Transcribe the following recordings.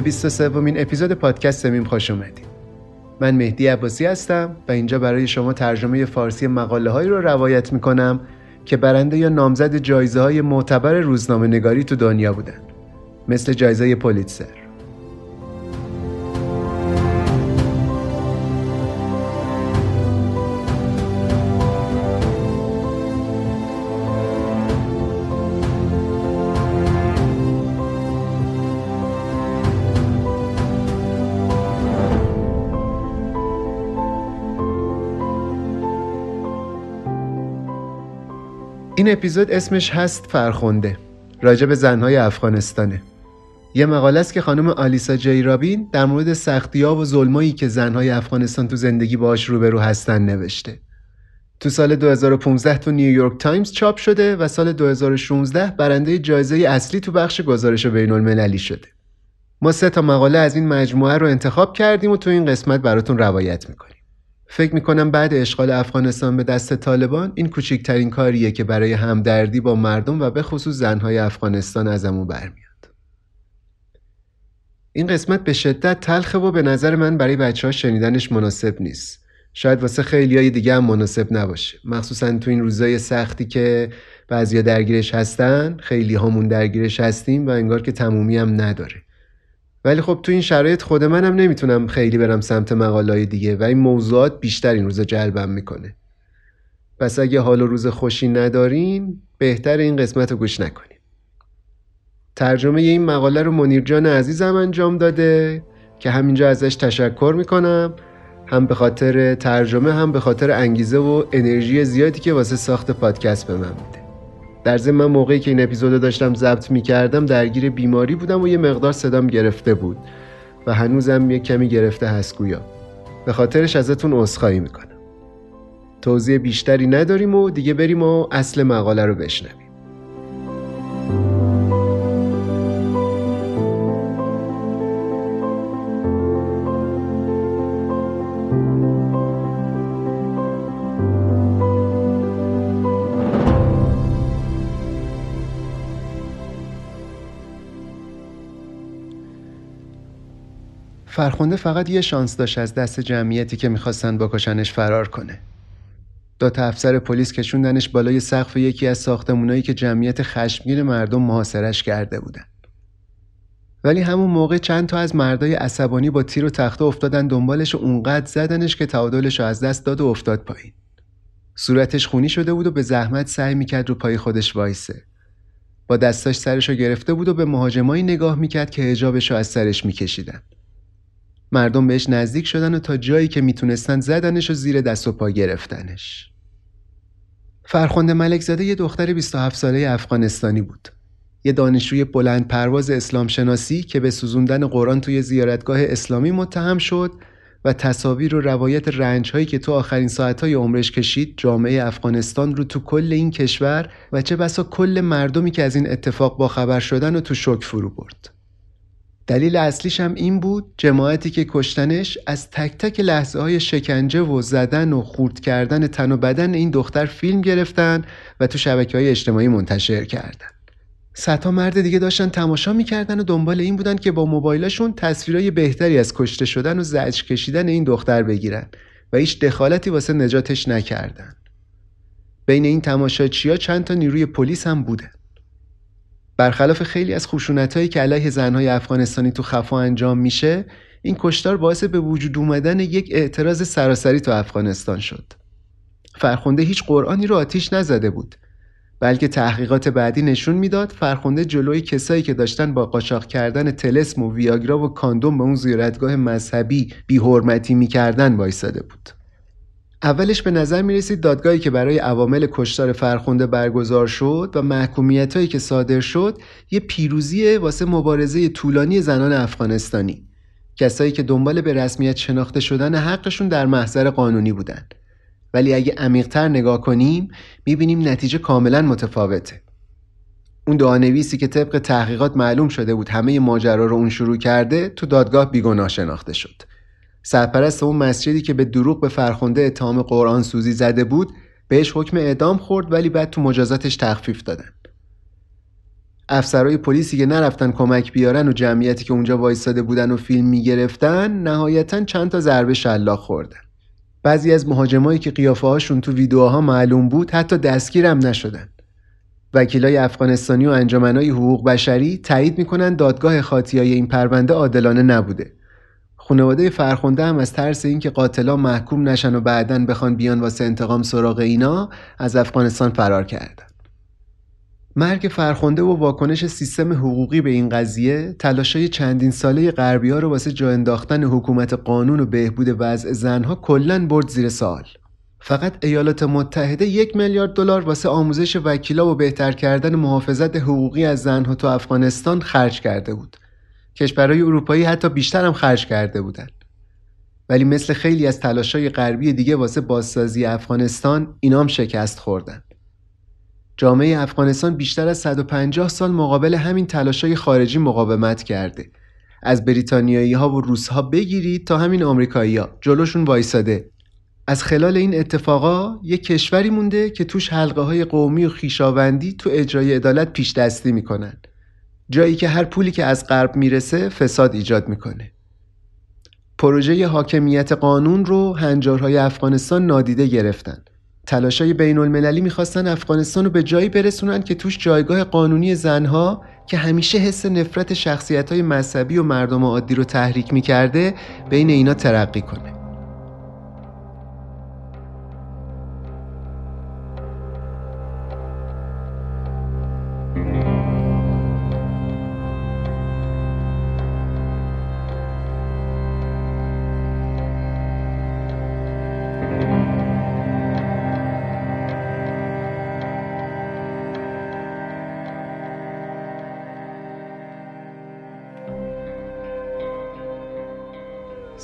به 23 ومین اپیزود پادکست سمیم خوش اومدید. من مهدی عباسی هستم و اینجا برای شما ترجمه فارسی مقاله هایی رو روایت می‌کنم که برنده یا نامزد جایزه های معتبر روزنامه نگاری تو دنیا بودن. مثل جایزه پولیتسر. اپیزود اسمش هست فرخنده راجع به زنهای افغانستانه. یه مقاله است که خانم آلیسا جی رابین در مورد سختی‌ها و ظلمایی که زنهای افغانستان تو زندگی باهاش روبرو هستن نوشته. تو سال 2015 تو نیویورک تایمز چاپ شده و سال 2016 برنده جایزه اصلی تو بخش گزارش بین المللی شده. ما سه تا مقاله از این مجموعه رو انتخاب کردیم و تو این قسمت براتون روایت می‌کنیم. فکر می‌کنم بعد اشغال افغانستان به دست طالبان این کوچکترین کاریه که برای همدردی با مردم و به خصوص زنهای افغانستان ازمون برمیاد. این قسمت به شدت تلخه و به نظر من برای بچه ها شنیدنش مناسب نیست. شاید واسه خیلی های دیگه هم مناسب نباشه. مخصوصا تو این روزای سختی که بعضیا درگیرش هستن، خیلی هامون درگیرش هستیم و انگار که تمومی هم نداره. ولی خب تو این شرایط خود منم نمی‌تونم خیلی برم سمت مقالای دیگه و این موضوعات بیشتر این روزا جلبم می‌کنه. پس اگه حال و روز خوشی ندارین بهتر این قسمت رو گوش نکنیم ترجمه این مقاله رو منیر جان عزیزم انجام داده که همینجا ازش تشکر می‌کنم. هم به خاطر ترجمه هم به خاطر انگیزه و انرژی زیادی که واسه ساخت پادکست به من میده. در ضمن من موقعی که این اپیزودو داشتم ضبط می‌کردم درگیر بیماری بودم و یه مقدار صدام گرفته بود و هنوزم یه کمی گرفته هست گویا. به خاطرش ازتون عذرخواهی می‌کنم. توضیح بیشتری نداریم و دیگه بریم و اصل مقاله رو بشنویم. فرخنده فقط یه شانس داشت از دست جمعیتی که می‌خواستن بکشنش فرار کنه. دو تا افسر پلیس کشوندنش بالای سقف یکی از ساختمونایی که جمعیت خشمگین مردم محاصرش کرده بودن. ولی همون موقع چند تا از مردای عصبانی با تیر و تخته افتادن دنبالش و اونقدر زدنش که تعادلش رو از دست داد و افتاد پایین. صورتش خونی شده بود و به زحمت سعی می‌کرد رو پای خودش وایسه. با دستاش سرشو گرفته بود و به مهاجمایی نگاه می‌کرد که هجابشو از سرش میکشیدن. مردم بهش نزدیک شدن و تا جایی که می‌تونستن زدنش و زیر دست و پا گرفتنش. فرخنده ملک زاده یه دختر 27 ساله افغانستانی بود. یه دانشجوی بلند پرواز اسلام شناسی که به سوزوندن قرآن توی زیارتگاه اسلامی متهم شد و تصاویر و روایت رنج هایی که تو آخرین ساعت های عمرش کشید جامعه افغانستان رو تو کل این کشور و چه بسا کل مردمی که از این اتفاق با خبر شدن و تو شک فرو برد. دلیل اصلیش هم این بود جماعتی که کشتنش از تک تک لحظه های شکنجه و زدن و خورد کردن تن و بدن این دختر فیلم گرفتن و تو شبکه های اجتماعی منتشر کردن. صدها مرد دیگه داشتن تماشا می‌کردن و دنبال این بودن که با موبایلشون تصویرای بهتری از کشته شدن و زجر کشیدن این دختر بگیرن و هیچ دخالتی واسه نجاتش نکردن. بین این تماشاچیا چند تا نیروی پلیس هم بودن. برخلاف خیلی از خشونتهایی که علیه زنهای افغانستانی تو خفا انجام میشه این کشتار باعث به وجود اومدن یک اعتراض سراسری تو افغانستان شد. فرخنده هیچ قرآنی رو آتیش نزده بود بلکه تحقیقات بعدی نشون می‌داد فرخنده جلوی کسایی که داشتن با قاچاق کردن تلسم و ویاگرا و کاندوم به اون زیارتگاه مذهبی بیحرمتی می‌کردن وایساده بود. اولش به نظر می رسید دادگاهی که برای عوامل کشتار فرخنده برگزار شد و محکومیت هایی که صادر شد یه پیروزی واسه مبارزه طولانی زنان افغانستانی. کسایی که دنبال به رسمیت شناخته شدن حقشون در محضر قانونی بودند ولی اگه عمیقتر نگاه کنیم می‌بینیم نتیجه کاملا متفاوته. اون دعانویسی که طبق تحقیقات معلوم شده بود همه ماجرا رو اون شروع کرده تو دادگاه بیگناه شناخته شد. سرپرست اون مسجدی که به دروغ به فرخنده اتهام قرآن سوزی زده بود بهش حکم اعدام خورد ولی بعد تو مجازاتش تخفیف دادن. افسرهای پلیسی که نرفتن کمک بیارن و جمعیتی که اونجا وایستاده بودن و فیلم می‌گرفتن نهایتا چند تا ضربه شلاق خوردن. بعضی از مهاجمایی که قیافه هاشون تو ویدیوها معلوم بود حتی دستگیرم نشدن. وکیلای افغانستانی و انجمنهای حقوق بشری تایید می‌کنن دادگاه خاطیای این پرونده عادلانه نبوده. خانواده فرخنده هم از ترس اینکه قاتلا محکوم نشن و بعدا بخوان بیان واسه انتقام سراغ اینا از افغانستان فرار کردن. مرگ فرخنده و واکنش سیستم حقوقی به این قضیه تلاشای چندین ساله غربی ها رو واسه جا انداختن حکومت قانون و بهبود وضع زنها کلا برد زیر سال فقط ایالات متحده یک میلیارد دلار واسه آموزش وکیلا و بهتر کردن محافظت حقوقی از زنها تو افغانستان خرج کرده بود. کشورهای اروپایی حتی بیشتر هم خرج کرده بودند ولی مثل خیلی از تلاشای غربی دیگه واسه بازسازی افغانستان اینام شکست خوردن. جامعه افغانستان بیشتر از 150 سال مقابل همین تلاشای خارجی مقاومت کرده. از بریتانیایی ها و روس ها بگیرید تا همین آمریکایی ها جلوشون وایساده. از خلال این اتفاقا یک کشوری مونده که توش حلقه های قومی و خیشاوندی تو اجرای عدالت پیش دستی می‌کنن. جایی که هر پولی که از غرب می‌رسه فساد ایجاد می‌کنه. پروژه حاکمیت قانون رو هنجارهای افغانستان نادیده گرفتن. تلاشای بین المللی می‌خواستن افغانستان رو به جایی برسونن که توش جایگاه قانونی زنها که همیشه حس نفرت شخصیت های مذهبی و مردم عادی رو تحریک می‌کرده بین اینا ترقی کنه.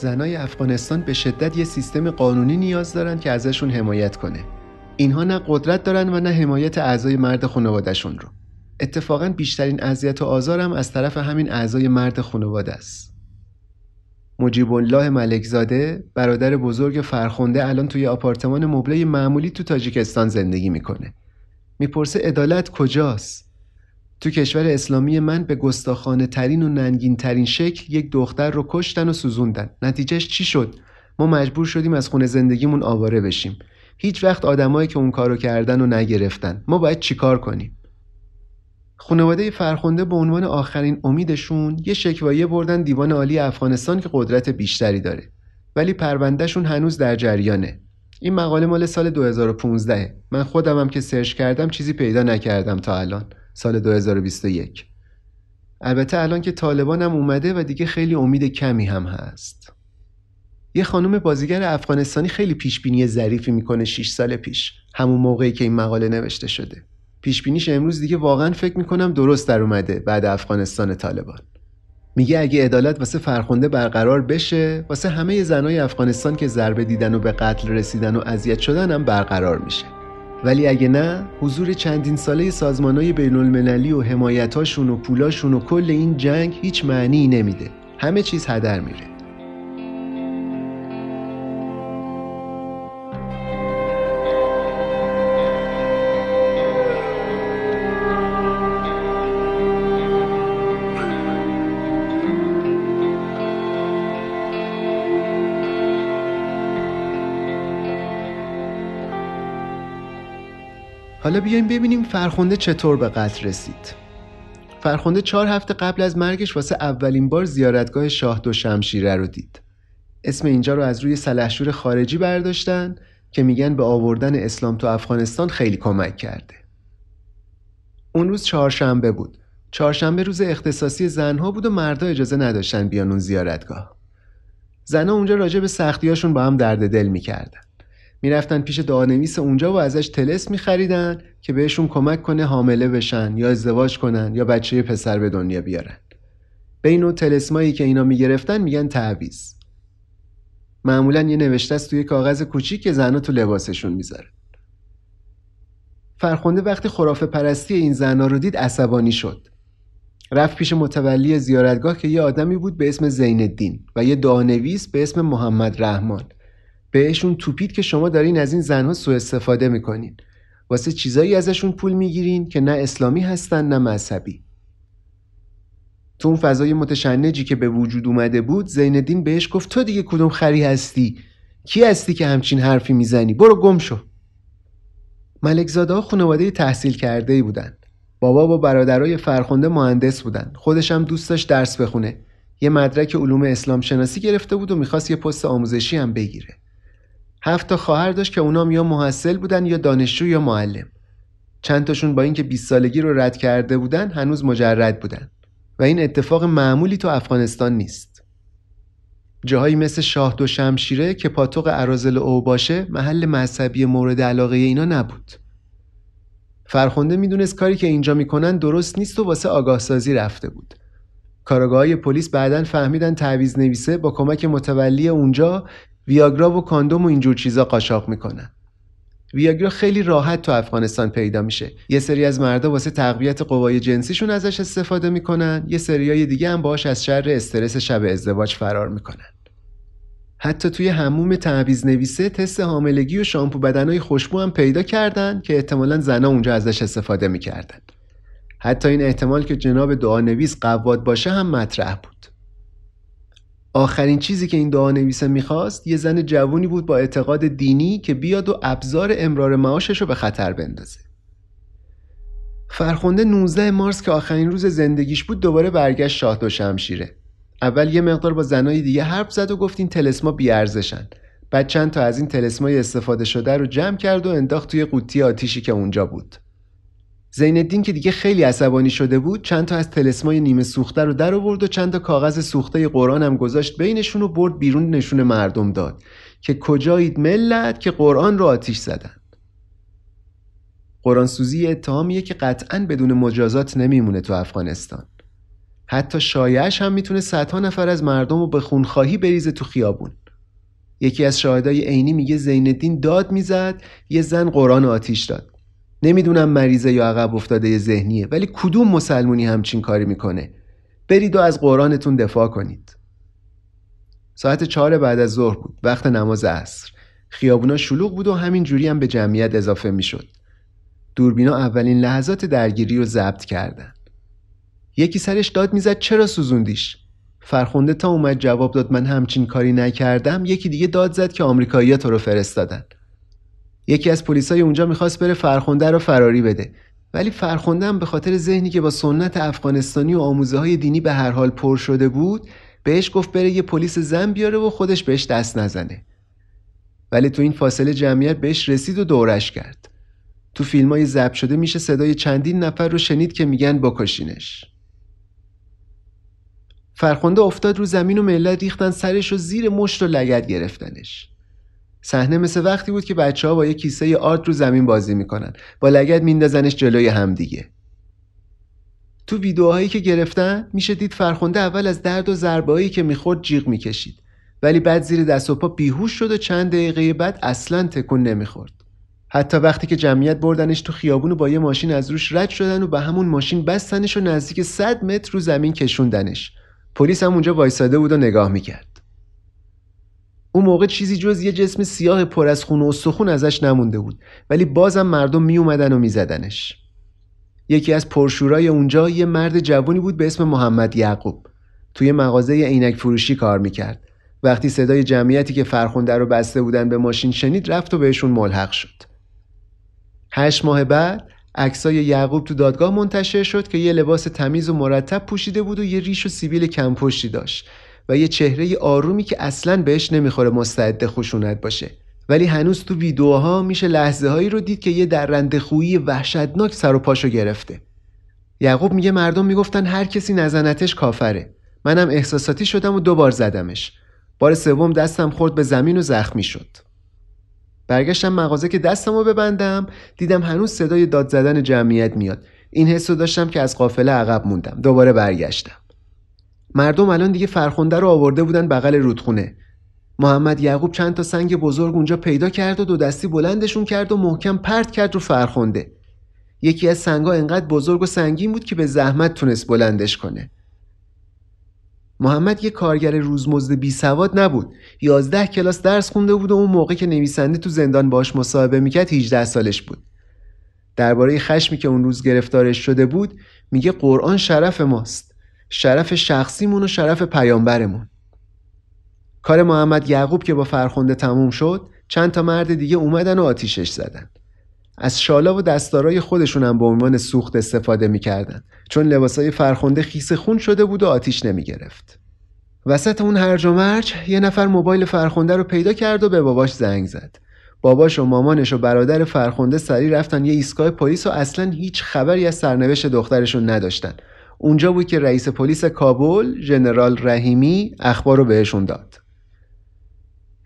زنای افغانستان به شدت یه سیستم قانونی نیاز دارن که ازشون حمایت کنه. اینها نه قدرت دارن و نه حمایت اعضای مرد خانوادهشون رو. اتفاقا بیشترین اذیت و آزارم از طرف همین اعضای مرد خانواده است. مجیب الله ملکزاده برادر بزرگ فرخنده الان توی آپارتمان مبله معمولی تو تاجیکستان زندگی می‌کنه. می‌پرسه عدالت کجاست؟ تو کشور اسلامی من به گستاخانه ترین و ننگین ترین شکل یک دختر رو کشتن و سوزوندن. نتیجهش چی شد؟ ما مجبور شدیم از خونه زندگیمون آواره بشیم. هیچ وقت آدمایی که اون کارو کردن و نگرفتن. ما باید چیکار کنیم؟ خانواده فرخنده به عنوان آخرین امیدشون یه شکوایه بردن دیوان عالی افغانستان که قدرت بیشتری داره. ولی پروندهشون هنوز در جریانه. این مقاله مال سال 2015 من خودمم که سرچ کردم چیزی پیدا نکردم تا الان. سال 2021 البته الان که طالبان هم اومده و دیگه خیلی امید کمی هم هست. یه خانم بازیگر افغانستانی خیلی پیشبینی ظریفی می‌کنه 6 سال پیش. همون موقعی که این مقاله نوشته شده. پیشبینیش امروز دیگه واقعا فکر می‌کنم درست در اومده بعد افغانستان طالبان. میگه اگه عدالت واسه فرخنده برقرار بشه واسه همه زنای افغانستان که ضربه دیدن و به قتل رسیدن و اذیت شدن هم برقرار میشه. ولی اگه نه حضور چندین ساله سازمانهای بین المللی و حمایتاشون و پولاشون و کل این جنگ هیچ معنی نمیده. همه چیز هدر میره. حالا بیایم ببینیم فرخنده چطور به قتل رسید. فرخنده چهار هفته قبل از مرگش واسه اولین بار زیارتگاه شاه دو شمشیره رو دید. اسم اینجا رو از روی سلحشور خارجی برداشتن که میگن به آوردن اسلام تو افغانستان خیلی کمک کرده. اون روز چهارشنبه بود. چهارشنبه روز اختصاصی زنها بود و مردا اجازه نداشتن بیان اون زیارتگاه. زنها اونجا راجع به سختیاشون با هم درد دل می‌کردن. می‌رفتن پیش دعانویس اونجا و ازش تلس میخریدن که بهشون کمک کنه حامله بشن یا ازدواج کنن یا بچه پسر به دنیا بیارن. به این تلسمایی که اینا می‌گرفتن میگن تعویز معمولا یه نوشته است توی کاغذ کوچیک که زنها تو لباسشون می‌ذارن. فرخنده وقتی خرافه پرستی این زنها رو دید عصبانی شد. رفت پیش متولی زیارتگاه که یه آدمی بود به اسم زین الدین و یه دعانویس به اسم محمد رحمان. بهشون توپید که شما دارین از این زنها سوء استفاده می‌کنین. واسه چیزایی ازشون پول می‌گیرین که نه اسلامی هستن نه مذهبی. تو اون فضای متشنجی که به وجود اومده بود زیندین بهش گفت تو دیگه کدوم خری هستی؟ کی هستی که همچین حرفی می‌زنی؟ برو گم شو. ملکزاده ها خانواده تحصیل کرده ای بودن. بابا با برادرای فرخنده مهندس بودن. خودش هم دوست داشت درس بخونه. یه مدرک علوم اسلام شناسی گرفته بود و می‌خواست یه پست آموزشی هم بگیره. هفت تا خواهر داشت که اونام یا محصل بودن یا دانشجو یا معلم. چند تاشون با اینکه 20 سالگی رو رد کرده بودن هنوز مجرد بودن. و این اتفاق معمولی تو افغانستان نیست. جاهایی مثل شاه دو شمشیره که پاتوق عرازل او باشه محل مذهبی مورد علاقه اینا نبود. فرخنده می‌دونست کاری که اینجا می‌کنن درست نیست و واسه آگاه سازی رفته بود. کارگاه پلیس بعدا فهمیدن تعویز نویسه با کمک متولی اونجا ویاگرا و کاندوم و اینجور چیزا قاچاق می‌کنن. ویاگرا خیلی راحت تو افغانستان پیدا میشه. یه سری از مردا واسه تقویت قوای جنسیشون ازش استفاده می‌کنن. یه سریای دیگه هم باش از شر استرس شب ازدواج فرار می‌کنن. حتی توی هموم تعویز نویسه تست حاملگی و شامپو بدنهای خوشبو هم پیدا کردن که احتمالا زنا اونجا ازش استفاده می‌کردن. حتی این احتمال که جناب دعا نویس قواد باشه هم مطرح بود. آخرین چیزی که این دعا نویسه می‌خواست یه زن جوونی بود با اعتقاد دینی که بیاد و ابزار امرار معاشش رو به خطر بندازه. فرخنده 19 مارس که آخرین روز زندگیش بود دوباره برگشت شاه دو شمشیره. اول یه مقدار با زنای دیگه حرف زد و گفت این تلسما بیارزشن. بعد چند تا از این تلسمای استفاده شده رو جمع کرد و انداخت توی قوطی آتیشی که اونجا بود. زین که دیگه خیلی عصبانی شده بود چند تا از تلسمای نیمه سوخته رو در آورد و چند تا کاغذ سوخته قرآن هم گذاشت بینشون و برد بیرون نشون مردم داد که کجایید ملت که قرآن رو آتیش زدن. قرآن سوزی اتهامیه که قطعا بدون مجازات نمیمونه تو افغانستان. حتی شایعش هم می‌تونه صدها نفر از مردم رو به خونخواهی بریزه تو خیابون. یکی از شاهدای عینی میگه زین داد می‌زد یه زن قرآن آتیش داد. نمی‌دونم مریضه یا عقب افتاده ذهنیه ولی کدوم مسلمونی همچین کاری می‌کنه؟ برید و از قرآنتون دفاع کنید. ساعت چهار بعد از ظهر بود وقت نماز عصر. خیابونا شلوغ بود و همین جوری هم به جمعیت اضافه می‌شد. دوربینا اولین لحظات درگیری رو ضبط کردن. یکی سرش داد می‌زد چرا سوزوندیش؟ فرخونده تا اومد جواب داد من همچین کاری نکردم. یکی دیگه داد زد که آمریکایی‌ها تو رو فرستادن. یکی از پلیسای اونجا می‌خواست بره فرخنده رو فراری بده. ولی فرخنده به خاطر ذهنی که با سنت افغانستانی و آموزه های دینی به هر حال پر شده بود بهش گفت بره یه پلیس زن بیاره و خودش بهش دست نزنه. ولی تو این فاصله جمعیت بهش رسید و دورش کرد. تو فیلم های ضبط شده میشه صدای چندین نفر رو شنید که میگن بکشینش. فرخنده افتاد رو زمین و ملت ریختن سرش و زیر مشت و لگت گرفتنش. صحنه مثل وقتی بود که بچه ها با یه کیسه آرد رو زمین بازی می‌کنن. با لگت میندازنش جلوی همدیگه تو ویدیوهایی که گرفتن میشه دید فرخنده اول از درد و ضربه‌ای که می‌خورد جیغ می‌کشید. ولی بعد زیر دست و پا بیهوش شد و چند دقیقه بعد اصلا تکون نمی‌خورد. حتی وقتی که جمعیت بردنش تو خیابون و با یه ماشین از روش رد شدن و به همون ماشین بستنش و نزدیک 100 متر رو زمین کشوندنش. پلیس هم اونجا وایساده بود و نگاه می‌کرد. اون موقع چیزی جز یه جسم سیاه پر از خون و استخون ازش نمونده بود. ولی بازم مردم می اومدن و میزدنش. یکی از پرشورای اونجا یه مرد جوانی بود به اسم محمد یعقوب. توی مغازه عینک فروشی کار می‌کرد. وقتی صدای جمعیتی که فرخونده رو بسته بودن به ماشین شنید رفت و بهشون ملحق شد. هشت ماه بعد عکسای یعقوب تو دادگاه منتشر شد که یه لباس تمیز و مرتب پوشیده بود و یه ریش و سیبیل کمپشتی داشت. و یه چهره آرومی که اصلا بهش نمی‌خوره مستعد خشونت باشه. ولی هنوز تو ویدیوها میشه لحظه هایی رو دید که یه درنده خویی وحشتناک سر و پاشو گرفته. یعقوب میگه مردم می‌گفتن هر کسی نزنتش کافره. منم احساساتی شدم و دوبار زدمش. بار سوم دستم خورد به زمین و زخمی شد. برگشتم مغازه که دستمو ببندم دیدم هنوز صدای داد زدن جمعیت میاد. این حسو داشتم که از قافله عقب موندم. دوباره برگشتم. مردم الان دیگه فرخنده رو آورده بودن بغل رودخونه. محمد یعقوب چند تا سنگ بزرگ اونجا پیدا کرد و دو دستی بلندشون کرد و محکم پرت کرد رو فرخنده. یکی از سنگا انقدر بزرگ و سنگین بود که به زحمت تونست بلندش کنه. محمد یه کارگر روزمزد بی سواد نبود. یازده کلاس درس خونده بود و اون موقع که نویسنده تو زندان باش مصاحبه می‌کرد 18 سالش بود. درباره خشمی که اون روز گرفتارش شده بود میگه قرآن شرف ماست. شرف شخصیمون و شرف پیامبرمون. کار محمد یعقوب که با فرخنده تموم شد چند تا مرد دیگه اومدن و آتیشش زدن. از شالا و دستارای خودشون هم به عنوان سوخت استفاده می‌کردن چون لباسای فرخنده خیس خون شده بود و آتیش نمی‌گرفت. وسط اون هرج و مرج یه نفر موبایل فرخنده رو پیدا کرد و به باباش زنگ زد. باباش و مامانش و برادر فرخنده سریع رفتن یه ایستگاه پلیس و اصلا هیچ خبری از سرنوشت دخترشون نداشتن. اونجا بود که رئیس پلیس کابل ژنرال رحیمی اخبار رو بهشون داد.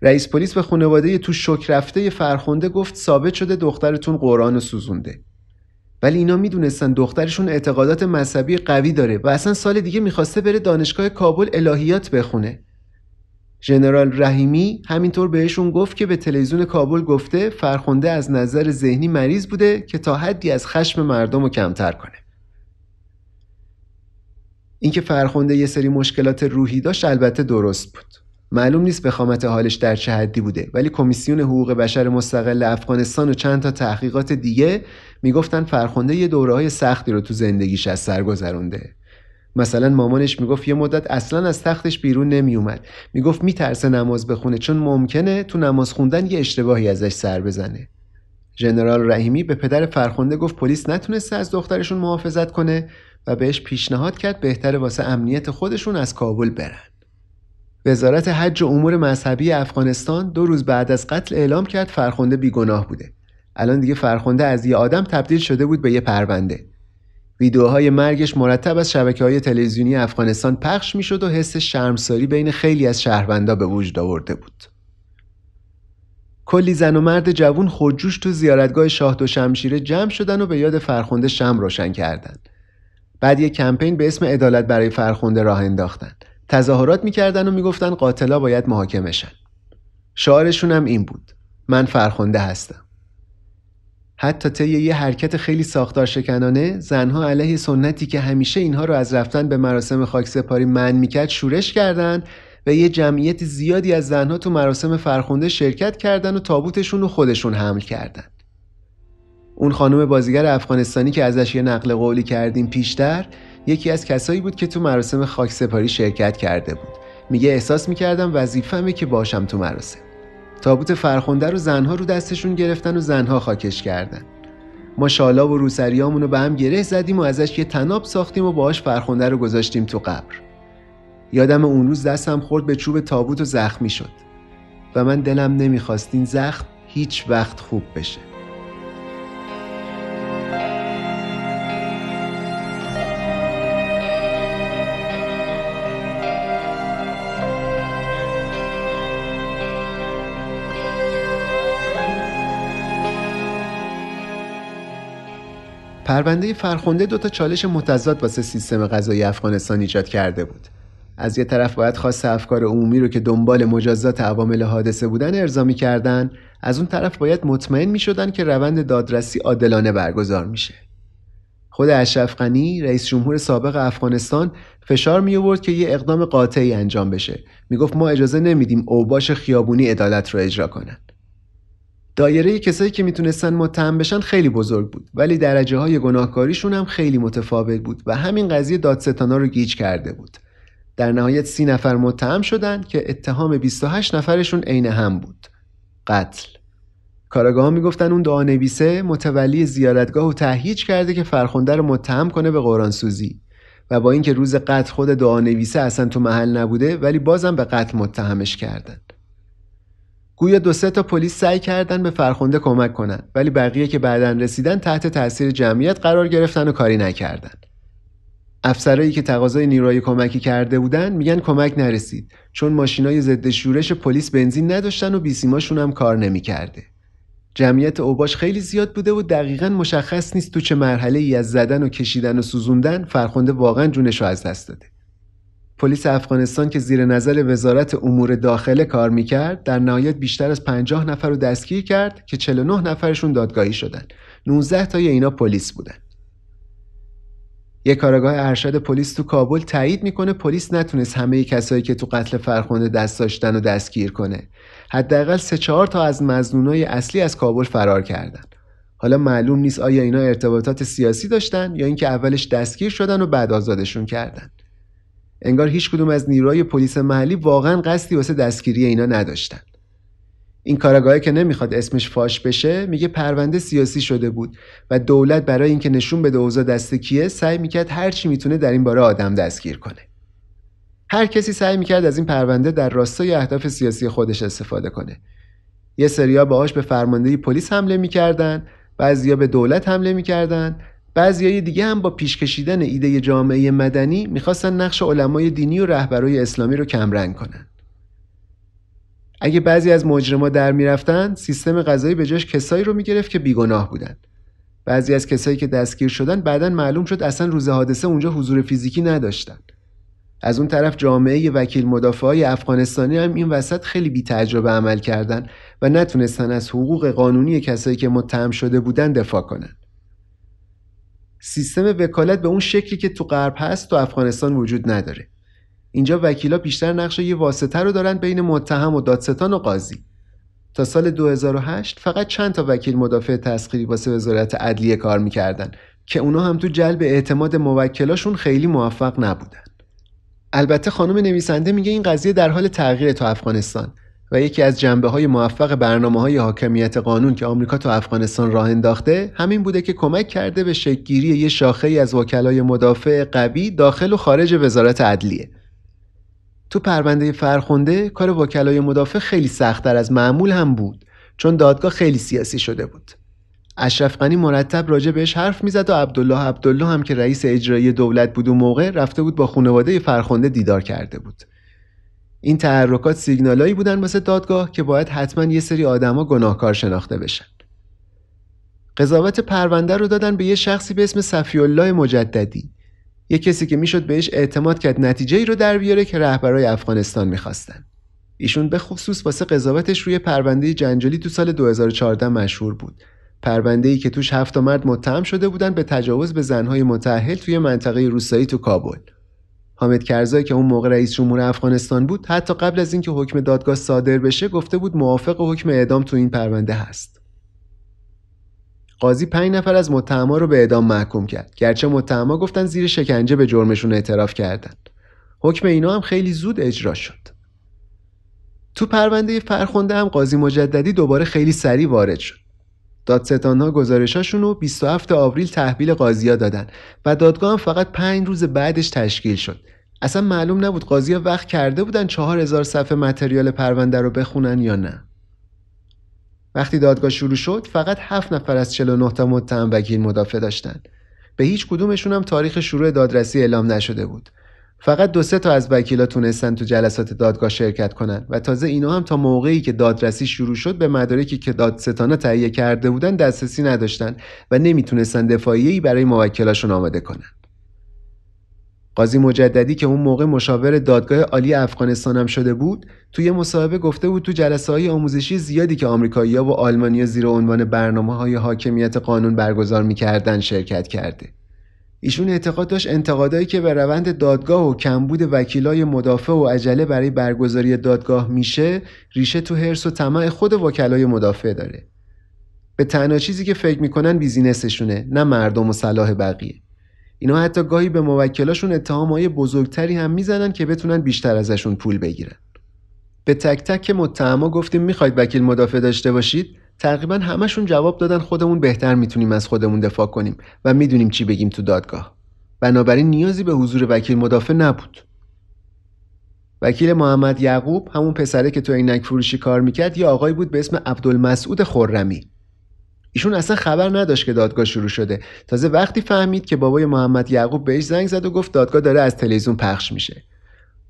رئیس پلیس به خانواده تو شک رفته فرخنده گفت ثابت شده دخترتون قرآن رو سوزونده. ولی اینا می‌دونستن دخترشون اعتقادات مذهبی قوی داره و اصلا سال دیگه می‌خواسته بره دانشگاه کابل الهیات بخونه. ژنرال رحیمی همینطور بهشون گفت که به تلویزیون کابل گفته فرخنده از نظر ذهنی مریض بوده که تا حدی از خشم مردم رو کمتر کنه. اینکه فرخنده یه سری مشکلات روحی داشت البته درست بود. معلوم نیست بخامت حالش در چه حدی بوده ولی کمیسیون حقوق بشر مستقل افغانستان و چند تا تحقیقات دیگه می‌گفتن فرخنده یه دوره های سختی رو تو زندگیش از سر گذرونده. مثلا مامانش می‌گفت یه مدت اصلا از تختش بیرون نمیومد می‌گفت میترسه نماز بخونه چون ممکنه تو نماز خوندن یه اشتباهی ازش سر بزنه. ژنرال رحیمی به پدر فرخنده گفت پلیس نتونسته از دخترشون محافظت کنه. و بهش پیشنهاد کرد بهتره واسه امنیت خودشون از کابل برن. وزارت حج و امور مذهبی افغانستان دو روز بعد از قتل اعلام کرد فرخنده بیگناه بوده. الان دیگه فرخنده از یه آدم تبدیل شده بود به یه پرونده. ویدیوهای مرگش مرتب از شبکه های تلویزیونی افغانستان پخش می‌شد و حس شرمساری بین خیلی از شهروندا به وجود آورده بود. کلی زن و مرد جوون خودجوش تو زیارتگاه شاه دو شمشیره جمع شدن و به یاد فرخنده شم روشن کردند. بعد یک کمپین به اسم عدالت برای فرخنده راه انداختن. تظاهرات می‌کردن و می‌گفتن قاتلا باید محاکمه شن. شعارشون هم این بود. من فرخنده هستم. حتی طی یه حرکت خیلی ساختار شکنانه زنها علیه سنتی که همیشه اینها رو از رفتن به مراسم خاکسپاری من می‌کرد شورش کردند و یه جمعیت زیادی از زنها تو مراسم فرخنده شرکت کردن و تابوتشون رو خودشون حمل کردن. اون خانم بازیگر افغانستانی که ازش یه نقل قولی کردیم پیشتر یکی از کسایی بود که تو مراسم خاکسپاری شرکت کرده بود. میگه احساس می‌کردم وظیفمه که باشم تو مراسم. تابوت فرخنده رو زنها رو دستشون گرفتن و زنها خاکش کردن. ما شالا و روسریامون رو به هم گره زدیم و ازش یه تناب ساختیم و باهاش فرخنده رو گذاشتیم تو قبر. یادم اون روز دستم خورد به چوب تابوت و زخمی شد و من دلم نمی‌خواست این زخم هیچ وقت خوب بشه پرونده فرخنده دو تا چالش متضاد واسه سیستم غذایی افغانستان ایجاد کرده بود. از یه طرف باید خواست افکار عمومی رو که دنبال مجازات عوامل حادثه بودن ارضا کردن از اون طرف باید مطمئن می شدن که روند دادرسی عادلانه برگزار میشه. خود اشرف غنی رئیس جمهور سابق افغانستان فشار می آورد که یه اقدام قاطعی انجام بشه. می‌گفت ما اجازه نمیدیم اوباش خیابونی عدالت رو اجرا کنن. دایره کسایی که می‌تونستن متهم بشن خیلی بزرگ بود ولی درجه های گناهکاریشون هم خیلی متفاوت بود و همین قضیه دادستانا رو گیج کرده بود. در نهایت سی نفر متهم شدند که اتهام 28 نفرشون عین هم بود. قتل. کاراگاه می‌گفتن اون دعا نویسه متولی زیارتگاه و تهییج کرده که فرخنده رو متهم کنه به قرآن سوزی و با اینکه روز قتل خود دعا نویسه اصلا تو محل نبوده ولی بازم به قتل متهمش کردن. گویا دو سه تا پلیس سعی کردن به فرخنده کمک کنن ولی بقیه که بعدا رسیدن تحت تاثیر جمعیت قرار گرفتن و کاری نکردن افسرایی که تقاضای نیروی کمکی کرده بودن میگن کمک نرسید چون ماشینای ضد شورش پلیس بنزین نداشتن و بیسیماشون هم کار نمی‌کرده. جمعیت اوباش خیلی زیاد بوده و دقیقا مشخص نیست تو چه مرحله ای از زدن و کشیدن و سوزوندن فرخنده واقعا جونش رو از دست داده. پلیس افغانستان که زیر نظر وزارت امور داخله کار می‌کرد در نهایت بیشتر از 50 نفر رو دستگیر کرد که 49 نفرشون دادگاهی شدن. 19 تای اینا پلیس بودن. یک کارگاه ارشد پلیس تو کابل تایید می‌کنه پلیس نتونست همه کسایی که تو قتل فرخنده دست داشتن و دستگیر کنه حداقل سه چهار تا از مزنونای اصلی از کابل فرار کردن حالا معلوم نیست آیا اینا ارتباطات سیاسی داشتن یا اینکه اولش دستگیر شدن و بعد آزادشون کردن انگار هیچ کدوم از نیروهای پلیس محلی واقعا قصدی واسه دستگیری اینا نداشتن. این کاراگاهی که نمی‌خواد اسمش فاش بشه میگه پرونده سیاسی شده بود و دولت برای اینکه نشون بده اوضاع دست کیه سعی می‌کرد هر چی می‌تونه در این باره آدم دستگیر کنه. هر کسی سعی می‌کرد از این پرونده در راستای اهداف سیاسی خودش استفاده کنه. یه سریا باهاش به فرماندهی پلیس حمله می‌کردن بعضیا به دولت حمله می‌کردن بعضیای دیگه هم با پیش کشیدن ایده جامعه مدنی می‌خواستن نقش علمای دینی و رهبرای اسلامی رو کمرنگ کنن. اگه بعضی از مجرما در می‌رفتن سیستم قضایی به جاش کسایی رو می‌گرفت که بیگناه بودن. بعضی از کسایی که دستگیر شدن بعدا معلوم شد اصلا روز حادثه اونجا حضور فیزیکی نداشتن. از اون طرف جامعه وکیل مدافع های افغانستانی هم این وسط خیلی بی تجربه عمل کردن و نتونستن از حقوق قانونی کسایی که متهم شده بودن دفاع کنن. سیستم وکالت به اون شکلی که تو غرب هست تو افغانستان وجود نداره. اینجا وکیلا بیشتر نقش یه واسطه رو دارن بین متهم و دادستان و قاضی. تا سال 2008 فقط چند تا وکیل مدافع تسخیری واسه وزارت عدلیه کار می‌کردن که اونا هم تو جلب اعتماد موکلاشون خیلی موفق نبودن. البته خانم نویسنده میگه این قضیه در حال تغییر تو افغانستان. و یکی از جنبه های موفق برنامه های حاکمیت قانون که آمریکا تو افغانستان راه انداخته همین بوده که کمک کرده به شکلگیری یه شاخه ای از وکلای مدافع قوی داخل و خارج وزارت عدلیه. تو پرونده فرخنده کار وکلای مدافع خیلی سختتر از معمول هم بود چون دادگاه خیلی سیاسی شده بود. اشرف غنی مرتب راجع بهش حرف می‌زد و عبدالله عبدالله هم که رئیس اجرایی دولت بود و موقع رفته بود با خانواده فرخنده دیدار کرده بود. این تحرکات سیگنالایی بودن واسه دادگاه که باید حتما یه سری آدما گناهکار شناخته بشن. قضاوت پرونده رو دادن به یه شخصی به اسم صفی الله مجددی. یه کسی که می‌شد بهش اعتماد کرد نتیجه ای رو در بیاره که رهبرای افغانستان می‌خواستن. ایشون به خصوص واسه قضاوتش روی پرونده جنجالی تو سال 2014 مشهور بود. پرونده ای که توش هفت مرد متهم شده بودن به تجاوز به زنهای متأهل توی منطقه روستایی تو کابل. حامد کرزایی که اون موقع رئیس جمهور افغانستان بود حتی قبل از اینکه حکم دادگاه صادر بشه گفته بود موافق حکم اعدام تو این پرونده هست. قاضی پنج نفر از متهما رو به اعدام محکوم کرد. گرچه متهما گفتن زیر شکنجه به جرمشون اعتراف کردند حکم اینا هم خیلی زود اجرا شد. تو پرونده فرخنده هم قاضی مجددی دوباره خیلی سریع وارد شد. دادستانها گزارشاشون رو 27 آوریل تحویل قاضیا دادن و دادگاه هم فقط پنج روز بعدش تشکیل شد. اصلا معلوم نبود قاضیا وقت کرده بودن چهار هزار صفحه متریال پرونده رو بخونن یا نه. وقتی دادگاه شروع شد فقط هفت نفر از 49 تا متهم وکیل مدافع داشتند به هیچ کدومشون هم تاریخ شروع دادرسی اعلام نشده بود. فقط دو سه تا از وکیلا تونستن تو جلسات دادگاه شرکت کنن و تازه اینا هم تا موقعی که دادرسی شروع شد به مدارکی که دادستانا تهیه کرده بودن دسترسی نداشتن و نمی‌تونستن دفاعیه‌ای برای موکلاشون آماده کنن. قاضی مجددی که اون موقع مشاور دادگاه عالی افغانستان هم شده بود توی مصاحبه گفته بود تو جلسه های آموزشی زیادی که آمریکایی‌ها و آلمانیا زیر عنوان برنامه های حاکمیت قانون برگزار می‌کردن شرکت کرده. ایشون اعتقاد داشت انتقادایی که به روند دادگاه و کمبود وکیلای مدافع و عجله برای برگزاری دادگاه میشه ریشه تو حرس و طمع خود وکلای مدافع داره. به تنها چیزی که فکر می‌کنن بیزینسشونه نه مردم و صلاح بقیه. اینا حتی گاهی به موکلاشون اتهامهای بزرگتری هم می‌زنن که بتونن بیشتر ازشون پول بگیرن. به تک تک متهما گفتیم می‌خواید وکیل مدافع داشته باشید تقریبا همشون جواب دادن خودمون بهتر می‌تونیم از خودمون دفاع کنیم و می‌دونیم چی بگیم تو دادگاه. بنابراین نیازی به حضور وکیل مدافع نبود. وکیل محمد یعقوب همون پسره که تو عینک فروشی کار می‌کرد یه آقایی بود به اسم عبدالمسعود خرمی. ایشون اصلا خبر نداشت که دادگاه شروع شده. تازه وقتی فهمید که بابای محمد یعقوب بهش زنگ زد و گفت دادگاه داره از تلویزیون پخش میشه.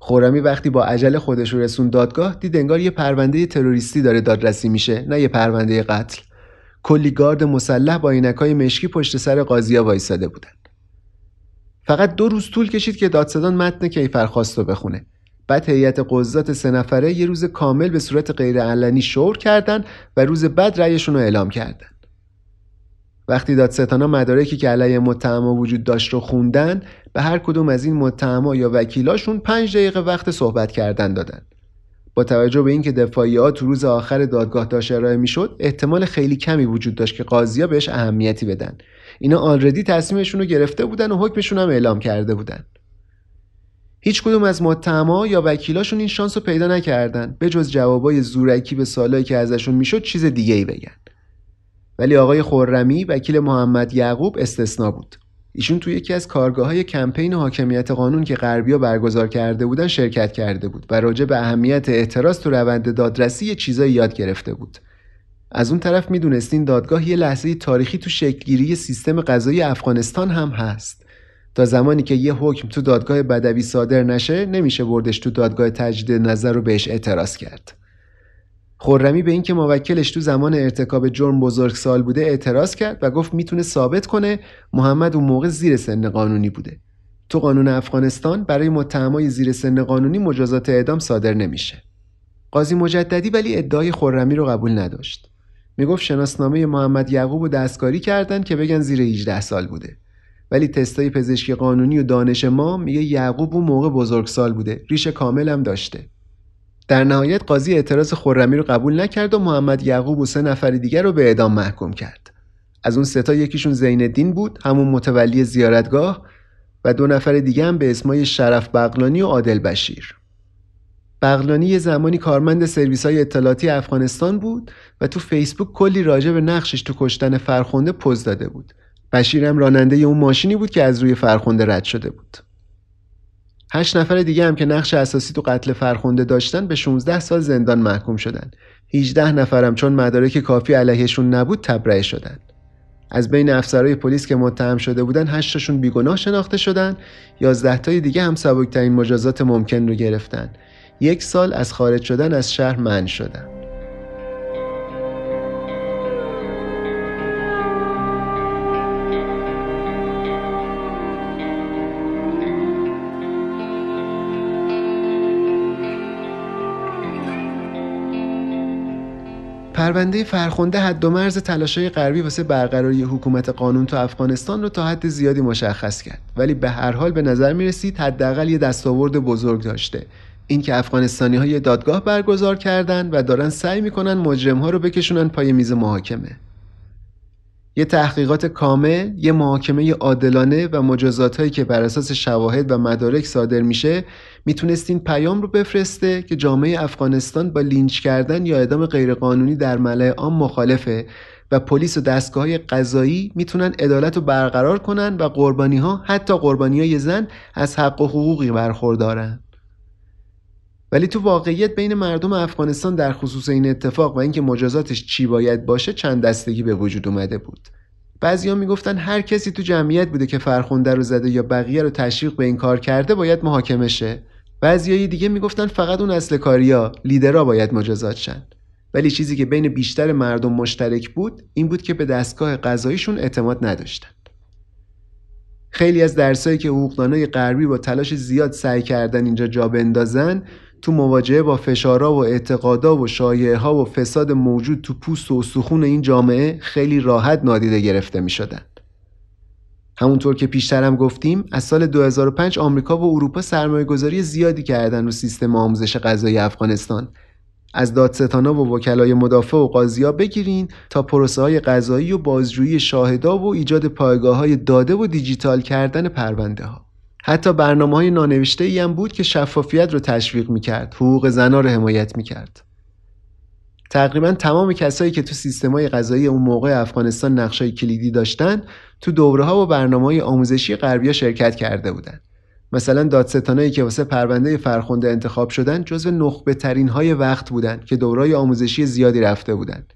خورمی وقتی با عجله خودش رو رسون دادگاه دید انگار یه پرونده تروریستی داره دادرسی میشه نه یه پرونده قتل. کلی گارد مسلح با عینکای مشکی پشت سر قاضیا وایساده بودن. فقط دو روز طول کشید که دادستان متن کیفرخواست رو بخونه. بعد هیئت قضات سه نفره یه روز کامل به صورت غیرعلنی شور کردن و روز بعد رأیشون رو اعلام کردن. وقتی دادستانا مدارکی که علیه متهما وجود داشت رو خوندن به هر کدوم از این متهما یا وکیلاشون پنج دقیقه وقت صحبت کردن دادن. با توجه به اینکه دفاعیات تو روز آخر دادگاه داشت ارائه می‌شد احتمال خیلی کمی وجود داشت که قاضیا بهش اهمیتی بدن. اینا آلردی تصمیمشون رو گرفته بودن و حکمشون هم اعلام کرده بودن. هیچ کدوم از متهما یا وکیلاشون این شانس رو پیدا نکردن. به جز جوابای زورکی به سالایی که ازشون می‌شد چیز دیگه ای بگن. ولی آقای خورمی وکیل محمد یعقوب استثنا بود. ایشون توی یکی از کارگاه های کمپین حاکمیت قانون که غربیا برگزار کرده بودن شرکت کرده بود و راجع به اهمیت اعتراض تو روند دادرسی یه چیزایی یاد گرفته بود. از اون طرف می‌دونستین دادگاه یه لحظه تاریخی تو شکلگیری سیستم قضایی افغانستان هم هست. تا زمانی که یه حکم تو دادگاه بدوی صادر نشه نمیشه بردش تو دادگاه تجدید نظر رو بهش اعتراض کرد. خورمی به اینکه موکلش تو زمان ارتکاب جرم بزرگ سال بوده اعتراض کرد و گفت می‌تونه ثابت کنه محمد اون موقع زیر سن قانونی بوده. تو قانون افغانستان برای متهمای زیر سن قانونی مجازات اعدام صادر نمیشه. قاضی مجددی ولی ادعای خورمی رو قبول نداشت. می‌گفت شناسنامه محمد یعقوب رو دستکاری کردن که بگن زیر 18 سال بوده. ولی تستای پزشکی قانونی و دانش ما میگه یعقوب اون موقع بزرگسال بوده. ریش کامل هم داشته. در نهایت قاضی اعتراض خرمی رو قبول نکرد و محمد یعقوب و سه نفر دیگر رو به اعدام محکوم کرد. از اون ستا یکیشون زین الدین بود همون متولی زیارتگاه و دو نفر دیگه هم به اسمای شرف بغلانی و عادل بشیر. بغلانی یه زمانی کارمند سرویس های اطلاعاتی افغانستان بود و تو فیسبوک کلی راجع به نقشش تو کشتن فرخونده پوز داده بود. بشیر هم راننده اون ماشینی بود که از روی فرخونده رد شده بود. هشت نفر دیگه هم که نقش اساسی تو قتل فرخونده داشتن به 16 سال زندان محکوم شدن. 18 نفرم چون مدارک کافی علیهشون نبود تبرئه شدن. از بین افسرهای پلیس که متهم شده بودن 8 تاشون بیگناه شناخته شدن. 11 تای دیگه هم سبکترین مجازات ممکن رو گرفتن. یک سال از خارج شدن از شهر منع شدن. پرونده فرخنده حد و مرز تلاشای غربی واسه برقراری حکومت قانون تو افغانستان رو تا حد زیادی مشخص کرد. ولی به هر حال به نظر می رسید حداقل یه دستاورد بزرگ داشته. اینکه افغانستانی های دادگاه برگزار کردن و دارن سعی می‌کنن مجرم ها رو بکشونن پای میز محاکمه. یه تحقیقات کامل، یه محاکمه عادلانه و مجازات هایی که بر اساس شواهد و مدارک صادر میشه می‌تونست این پیام رو بفرسته که جامعه افغانستان با لینچ کردن یا اعدام غیرقانونی در ملع عام مخالفه و پلیس و دستگاه قضایی می‌تونن عدالت رو برقرار کنن و قربانی ها حتی قربانی های زن از حق و حقوقی برخوردارن. ولی تو واقعیت بین مردم افغانستان در خصوص این اتفاق و اینکه مجازاتش چی باید باشه چند دستگی به وجود اومده بود. بعضیا می‌گفتن هر کسی تو جمعیت بوده که فرخنده رو زده یا بقیه رو تشویق به این کار کرده باید محاکمه شه بعضیای دیگه می‌گفتن فقط اون اصل کاریا لیدرها باید مجازات شن. ولی چیزی که بین بیشتر مردم مشترک بود این بود که به دستگاه قضاییشون اعتماد نداشتن. خیلی از درسایی که حقوقدانای غربی با تلاش زیاد سعی کردن اینجا جا بندازن تو مواجهه با فشارها و اعتقادا و شایعه ها و فساد موجود تو پوست و استخون این جامعه خیلی راحت نادیده گرفته می شدن. همونطور که پیشتر هم گفتیم از سال 2005 آمریکا و اروپا سرمایه گذاری زیادی کردن رو سیستم آموزش غذایی افغانستان از دادستانا و وکلای مدافع و قاضیا بگیرین تا پروسه های قضایی و بازجویی شاهدا و ایجاد پایگاه های داده و دیجیتال کردن پرونده ها. حتی برنامه های نانوشته ای هم بود که شفافیت رو تشویق می‌کرد حقوق زنها رو حمایت می‌کرد تقریبا تمام کسایی که تو سیستم های غذایی اون موقع افغانستان نقشای کلیدی داشتن تو دوره ها و برنامه های آموزشی غربی شرکت کرده بودند. مثلا دادستانایی که واسه پرونده فرخنده انتخاب شدن جزو نخبه ترین های وقت بودند که دورای آموزشی زیادی رفته بودند.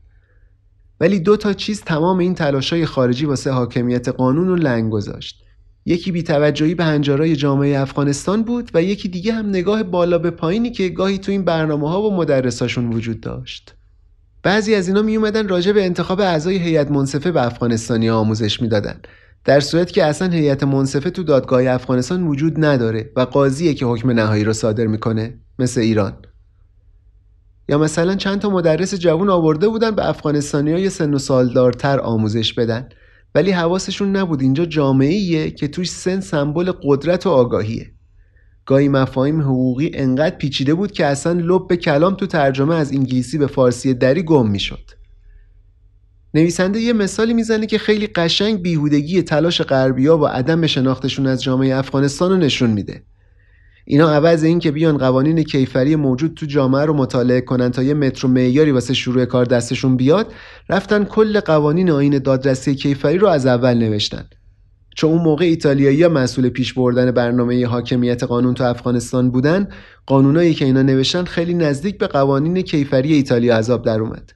ولی دو تا چیز تمام این تلاشای خارجی واسه حاکمیت قانون رو لنگ گذاشت. یکی بیتوجهی به هنجارای جامعه افغانستان بود و یکی دیگه هم نگاه بالا به پایینی که گاهی تو این برنامه ها و مدرساشون وجود داشت. بعضی از اینا می اومدن راجع به انتخاب اعضای هیئت منصفه به افغانستانی آموزش می‌دادن در صورت که اصلا هیئت منصفه تو دادگاه افغانستان وجود نداره و قاضیه که حکم نهایی رو صادر می‌کنه مثل ایران یا مثلا چند تا مدرس جوون آورده بودن به افغانستانی های سن و سالدارتر آموزش بدن ولی حواسشون نبود. اینجا جامعه که توش سن سمبل قدرت و آگاهیه. گاهی مفاهیم حقوقی انقدر پیچیده بود که اصلا لب به کلام تو ترجمه از انگلیسی به فارسی دری گم می‌شد. نویسنده یه مثالی می‌زنه که خیلی قشنگ بیهودگی تلاش غربیا و عدم شناختشون از جامعه افغانستان رو نشون میده. اینا عوض این که بیان قوانین کیفری موجود تو جامعه رو مطالعه کنن تا یه متر معیاری واسه شروع کار دستشون بیاد رفتن کل قوانین آین دادرسی کیفری رو از اول نوشتن. چون اون موقع ایتالیایی مسئول پیش بردن برنامه حاکمیت قانون تو افغانستان بودن قانونایی که اینا نوشتن خیلی نزدیک به قوانین کیفری ایتالیا عذاب در اومد.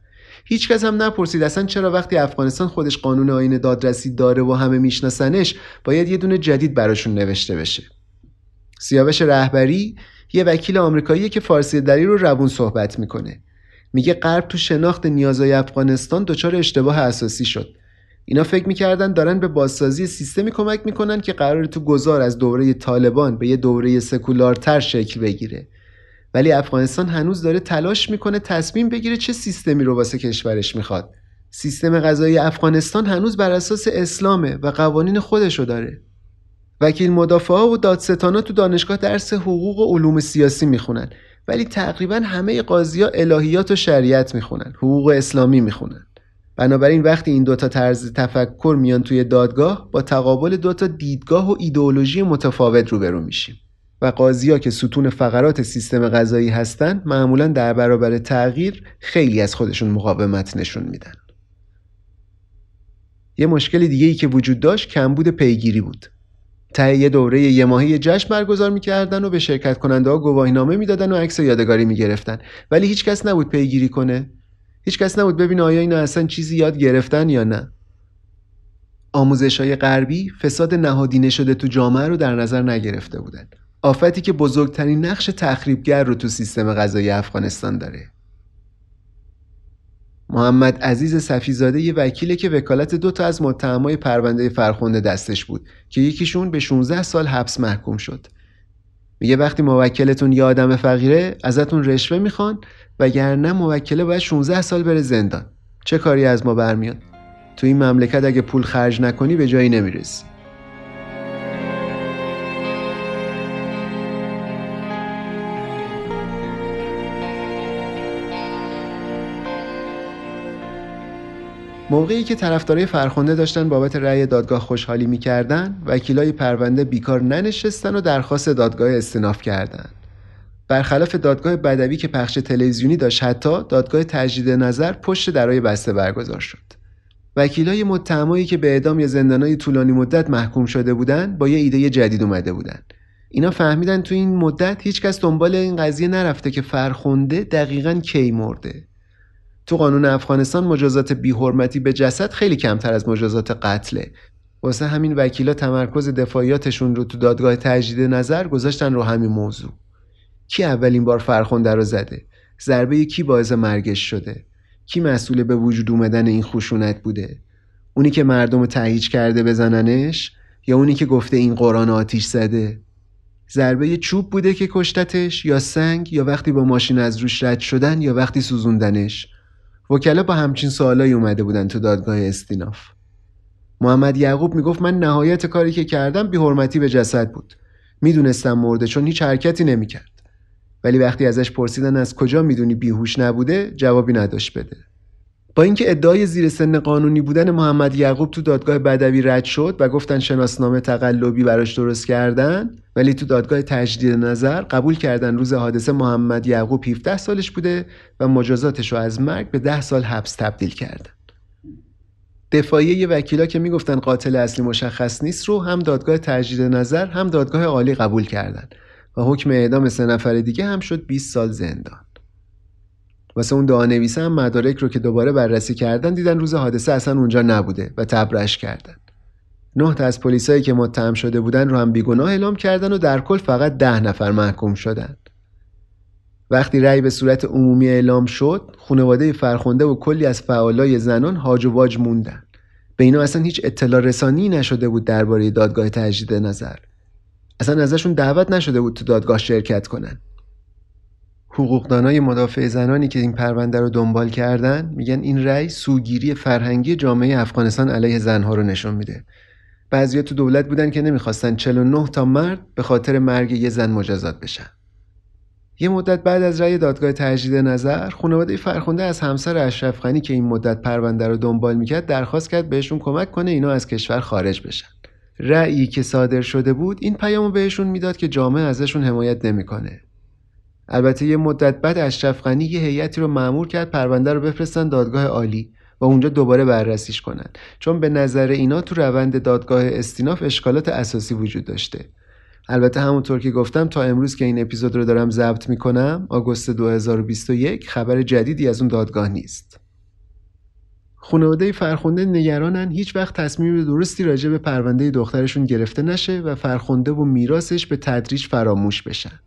هیچکس هم نپرسید اصلا چرا وقتی افغانستان خودش قانون آین دادرسی داره و همه میشناسنش باید یه دونه جدید براشون نوشته بشه. سیاوش رهبری یه وکیل آمریکایی که فارسی دری رو روون صحبت می‌کنه. میگه غرب تو شناخت نیازهای افغانستان دچار اشتباه اساسی شد. اینا فکر می‌کردن دارن به بازسازی سیستمی کمک می‌کنن که قرار تو گذار از دوره طالبان به یه دوره سکولارتر شکل بگیره. ولی افغانستان هنوز داره تلاش می‌کنه تصمیم بگیره چه سیستمی رو واسه کشورش می‌خواد. سیستم غذایی افغانستان هنوز بر اساس اسلامه و قوانین خودشو داره. وکیل مدافعا و دادستانا تو دانشگاه درس حقوق و علوم سیاسی می‌خونن. ولی تقریبا همه قاضی ها الهیات و شریعت می‌خونن. حقوق اسلامی می‌خونن. بنابراین وقتی این دوتا طرز تفکر میان توی دادگاه با تقابل دوتا دیدگاه و ایدئولوژی متفاوت روبرو میشیم. و قاضی ها که ستون فقرات سیستم غذایی هستند معمولا در برابر تغییر خیلی از خودشون مقاومت نشون میدن. یه مشکل دیگه ای که وجود داشت کمبود پیگیری بود. ته یه دوره یه ماهی جشن برگزار می‌کردن و به شرکت کننده ها گواهینامه می‌دادن و عکس یادگاری می‌گرفتن. ولی هیچکس نبود پیگیری کنه. هیچکس نبود ببینه آیا اینا اصلا چیزی یاد گرفتن یا نه. آموزش های غربی فساد نهادینه شده تو جامعه رو در نظر نگرفته بودن. آفتی که بزرگترین نقش تخریبگر رو تو سیستم غذایی افغانستان داره. محمد عزیز صفیزاده یه وکیله که وکالت دو تا از متهمای پرونده فرخنده دستش بود که یکیشون به 16 سال حبس محکوم شد. میگه وقتی موکلتون یه آدم فقیره ازتون رشوه می‌خوان وگرنه موکله باید 16 سال بره زندان. چه کاری از ما برمیاد؟ تو این مملکت اگه پول خرج نکنی به جایی نمی‌رسی. موقعی که طرفدارای فرخنده داشتن بابت رأی دادگاه خوشحالی می‌کردن وکیلای پرونده بیکار ننشستن و درخواست دادگاه استناف کردند. برخلاف دادگاه بدوی که پخش تلویزیونی داشت حتی دادگاه تجدید نظر پشت درای بسته برگزار شد. وکیلای متهمایی که به اعدام یا زندانای طولانی مدت محکوم شده بودند با یه ایده جدید اومده بودن. اینا فهمیدن تو این مدت هیچکس دنبال این قضیه نرفته که فرخنده دقیقا کی مرده. تو قانون افغانستان مجازات بیحرمتی به جسد خیلی کمتر از مجازات قتله. واسه همین وکیلا تمرکز دفاعیاتشون رو تو دادگاه تجدید نظر گذاشتن رو همین موضوع. کی اولین بار فرخنده رو زده؟ ضربه کی باعث مرگش شده؟ کی مسئول به وجود اومدن این خشونت بوده؟ اونی که مردم تهیج کرده بزننش یا اونی که گفته این قرآن آتیش زده؟ ضربه چوب بوده که کشتتش یا سنگ یا وقتی با ماشین از روش رد شدن یا وقتی سوزوندنش؟ وکلا با همچین سوالایی اومده بودن تو دادگاه استیناف. محمد یعقوب می‌گفت من نهایت کاری که کردم بیحرمتی به جسد بود. می‌دونستم مرده چون هیچ حرکتی نمی‌کرد. ولی وقتی ازش پرسیدن از کجا می‌دونی بیهوش نبوده جوابی نداشت بده. با اینکه ادعای زیر سن قانونی بودن محمد یعقوب تو دادگاه بدوی رد شد و گفتن شناسنامه تقلبی براش درست کردن ولی تو دادگاه تجدید نظر قبول کردن روز حادثه محمد یعقوب 17 سالش بوده و مجازاتش رو از مرگ به 10 سال حبس تبدیل کردن. دفاعیه وکیلا که می‌گفتن قاتل اصلی مشخص نیست رو هم دادگاه تجدید نظر هم دادگاه عالی قبول کردن و حکم اعدام سه نفر دیگه هم شد 20 سال زندان. واسه اون دعا نویسه هم مدارک رو که دوباره بررسی کردن دیدن روز حادثه اصلا اونجا نبوده و تبرش کردن. نه تا از پلیسایی که متهم شده بودن رو هم بیگناه اعلام کردن و در کل فقط ده نفر محکوم شدن. وقتی رأی به صورت عمومی اعلام شد خانواده فرخنده و کلی از فعالای زنان هاج و واج موندن. به اینا اصلا هیچ اطلاع رسانی نشده بود درباره دادگاه تجدید نظر. اصلا ازشون دعوت نشده بود تو دادگاه شرکت کنن. حقوقدانای مدافع زنانی که این پرونده رو دنبال کردن میگن این رأی سوگیری فرهنگی جامعه افغانستان علیه زنها رو نشون میده. بعضیا تو دولت بودن که نمی‌خواستن 49 تا مرد به خاطر مرگ یه زن مجازات بشن. یه مدت بعد از رأی دادگاه تجدید نظر خانواده فرخنده از همسر اشرف غنی که این مدت پرونده رو دنبال می‌کرد درخواست کرد بهشون کمک کنه اینا از کشور خارج بشن. رأیی که صادر شده بود این پیامو بهشون می‌داد که جامعه ازشون حمایت نمی‌کنه. البته یه مدت بعد اشرف غنی یه هیئتی رو معمور کرد پرونده رو بفرستن دادگاه عالی و اونجا دوباره بررسیش کنن. چون به نظر اینا تو روند دادگاه استیناف اشکالات اساسی وجود داشته. البته همونطور که گفتم تا امروز که این اپیزود رو دارم ضبط می‌کنم آگوست 2021 خبر جدیدی از اون دادگاه نیست. خانواده فرخنده نگرانن هیچ وقت تصمیم درستی راجع به پرونده دخترشون گرفته نشه و فرخنده و میراثش به تدریج فراموش بشن.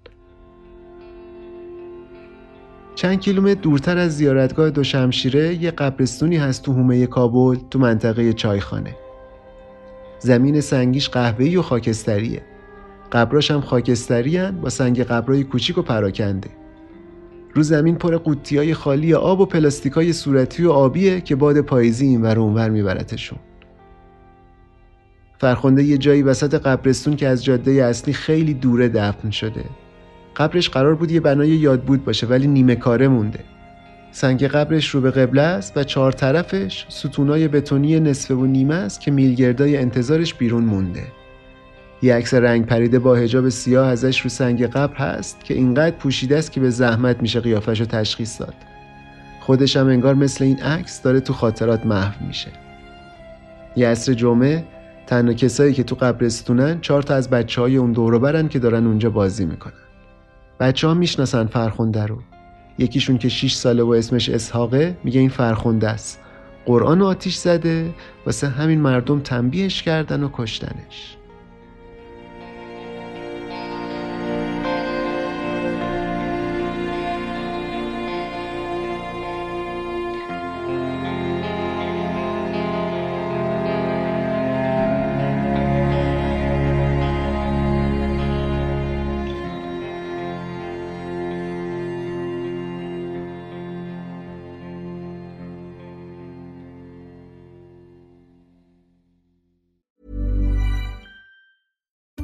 چند کیلومتر دورتر از زیارتگاه دوشمشیره یه قبرستونی هست تو هومه کابل تو منطقه چایخانه. زمین سنگیش قهوه‌ای و خاکستریه. قبراش هم خاکستری با سنگ قبرای کوچیک و پراکنده. رو زمین پر قوطی های خالی آب و پلاستیک های صورتی و آبیه که باد پاییزی این ور اونور میبرتشون. فرخنده یه جایی وسط قبرستون که از جاده اصلی خیلی دوره دفن شده. قبرش قرار بود یه بنای یادبود باشه ولی نیمه کاره مونده. سنگ قبرش رو به قبله است و چهار طرفش ستونای بتونی نصفه و نیمه است که میلگردای انتظارش بیرون مونده. یه عکس رنگ پریده با هجاب سیاه ازش رو سنگ قبر هست که اینقدر پوشیده است که به زحمت میشه قیافش رو تشخیص داد. خودش هم انگار مثل این عکس داره تو خاطرات محو میشه. یه عصر جمعه تنها کسایی که تو قبرستونن چهار تا از بچه های اون دورو برن که دارن اونجا بازی می‌کنن. بچه ها می‌شناسن فرخنده رو. یکیشون که 6 ساله و اسمش اسحاقه میگه این فرخنده است. قرآن آتیش زده واسه همین مردم تنبیهش کردن و کشتنش.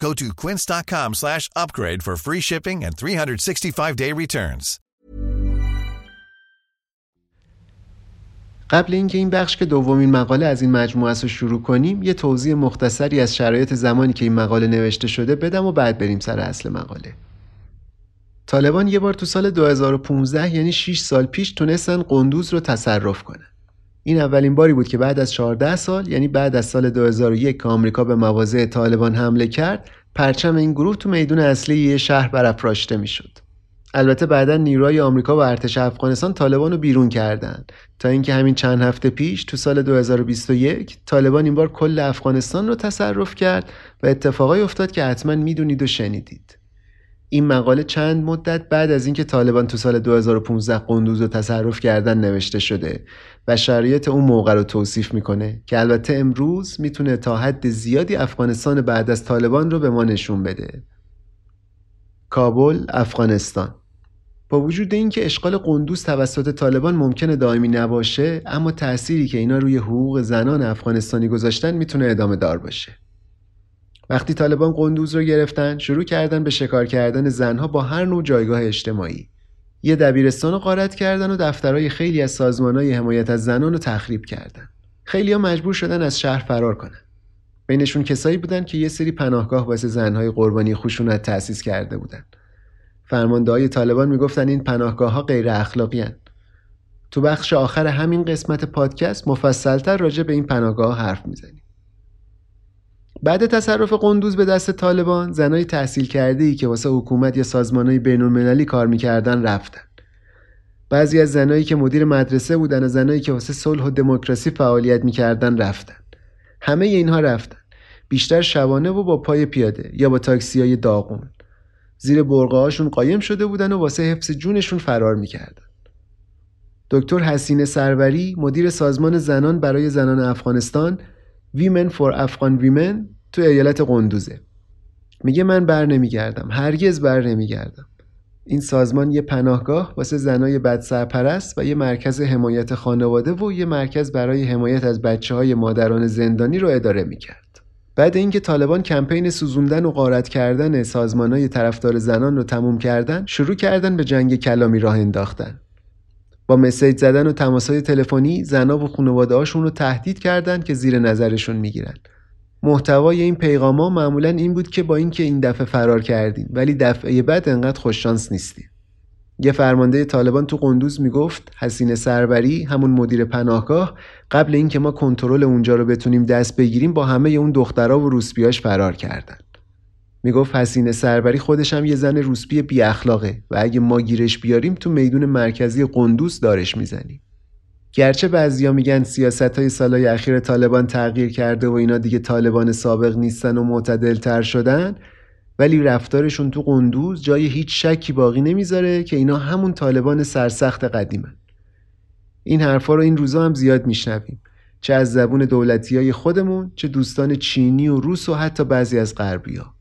Go to quince.com slash upgrade for free shipping and 365-day returns. قبل اینکه این بخش که دومین مقاله از این مجموعه رو شروع کنیم یه توضیح مختصری از شرایط زمانی که این مقاله نوشته شده بدم و بعد بریم سر اصل مقاله طالبان یه بار تو سال 2015 یعنی 6 سال پیش تونستن قندوز رو تصرف کنن این اولین باری بود که بعد از 14 سال یعنی بعد از سال 2001 که آمریکا به مواضع طالبان حمله کرد پرچم این گروه تو میدون اصلی یه شهر برافراشته می‌شد. البته بعدا نیروهای آمریکا و ارتش افغانستان طالبان رو بیرون کردند تا اینکه همین چند هفته پیش تو سال 2021 طالبان این بار کل افغانستان رو تصرف کرد و اتفاقای افتاد که حتما می‌دونید و شنیدید. این مقاله چند مدت بعد از اینکه طالبان تو سال 2015 قندوز رو تصرف کردن نوشته شده و شرایط اون موقع رو توصیف می‌کنه که البته امروز می‌تونه تا حد زیادی افغانستان بعد از طالبان رو به ما نشون بده. کابل افغانستان. با وجود اینکه اشغال قندوز توسط طالبان ممکنه دائمی نباشه اما تأثیری که اینا روی حقوق زنان افغانستانی گذاشتن می‌تونه ادامه دار باشه. وقتی طالبان قندوز رو گرفتن شروع کردن به شکار کردن زنها با هر نوع جایگاه اجتماعی. یه دبیرستان رو غارت کردن و دفترهای خیلی از سازمانهای حمایت از زنان رو تخریب کردن. خیلی ها مجبور شدن از شهر فرار کنن. بینشون کسایی بودن که یه سری پناهگاه واسه زنهای قربانی خشونت تأسیس کرده بودن. فرمانده های طالبان می‌گفتن این پناهگاه ها غیر اخلاقی هن. تو بخش آخر همین قسمت پادکست مفصلتر راجع به این پناهگاه حرف می‌زنیم. بعد تصرف قندوز به دست طالبان زنای تحصیل کرده ای که واسه حکومت یا سازمانهای بین المللی کار می‌کردن رفتن. بعضی از زنایی که مدیر مدرسه بودن و زنایی که واسه صلح و دموکراسی فعالیت می‌کردن رفتن. همه اینها رفتن. بیشتر شبانه و با پای پیاده یا با تاکسی های داغون. زیر برقه هاشون قایم شده بودن و واسه حفظ جونشون فرار می‌کردن. دکتر حسین سروری مدیر سازمان زنان برای زنان افغانستان ویمن فور افغان ویمن تو ایالت قندوزه. میگه من بر نمیگردم. هرگز بر نمیگردم. این سازمان یه پناهگاه واسه زنای بد سرپرست و یه مرکز حمایت خانواده و یه مرکز برای حمایت از بچه های مادران زندانی رو اداره می‌کرد. بعد اینکه طالبان کمپین سوزوندن و غارت کردن سازمانهای طرفدار زنان رو تموم کردن شروع کردن به جنگ کلامی راه انداختن. با مسیج زدن و تماسهای تلفنی زنا و خانواده هاشون رو تهدید کردند که زیر نظرشون می‌گیرن. محتوای این پیغاما معمولا این بود که با اینکه این دفعه فرار کردیم ولی دفعه بعد انقدر خوششانس نیستیم. یه فرمانده طالبان تو قندوز می‌گفت حسین سربری همون مدیر پناهگاه قبل اینکه ما کنترل اونجا رو بتونیم دست بگیریم با همه اون دخترها و روسپیاش فرار کردن. می‌گفت حسین سربری خودش هم یه زن روسپی بی اخلاقه و اگه ما گیرش بیاریم تو میدون مرکزی قندوز دارش می‌زنیم. گرچه بعضیا میگن سیاست های سالهای اخیر طالبان تغییر کرده و اینا دیگه طالبان سابق نیستن و معتدل تر شدن ولی رفتارشون تو قندوز جای هیچ شکی باقی نمی‌ذاره که اینا همون طالبان سرسخت قدیمن. این حرفا رو این روزا هم زیاد میشنویم. چه از زبون دولتی های خودمون چه دوستان چینی و روس و حتی بعضی از غربی ها.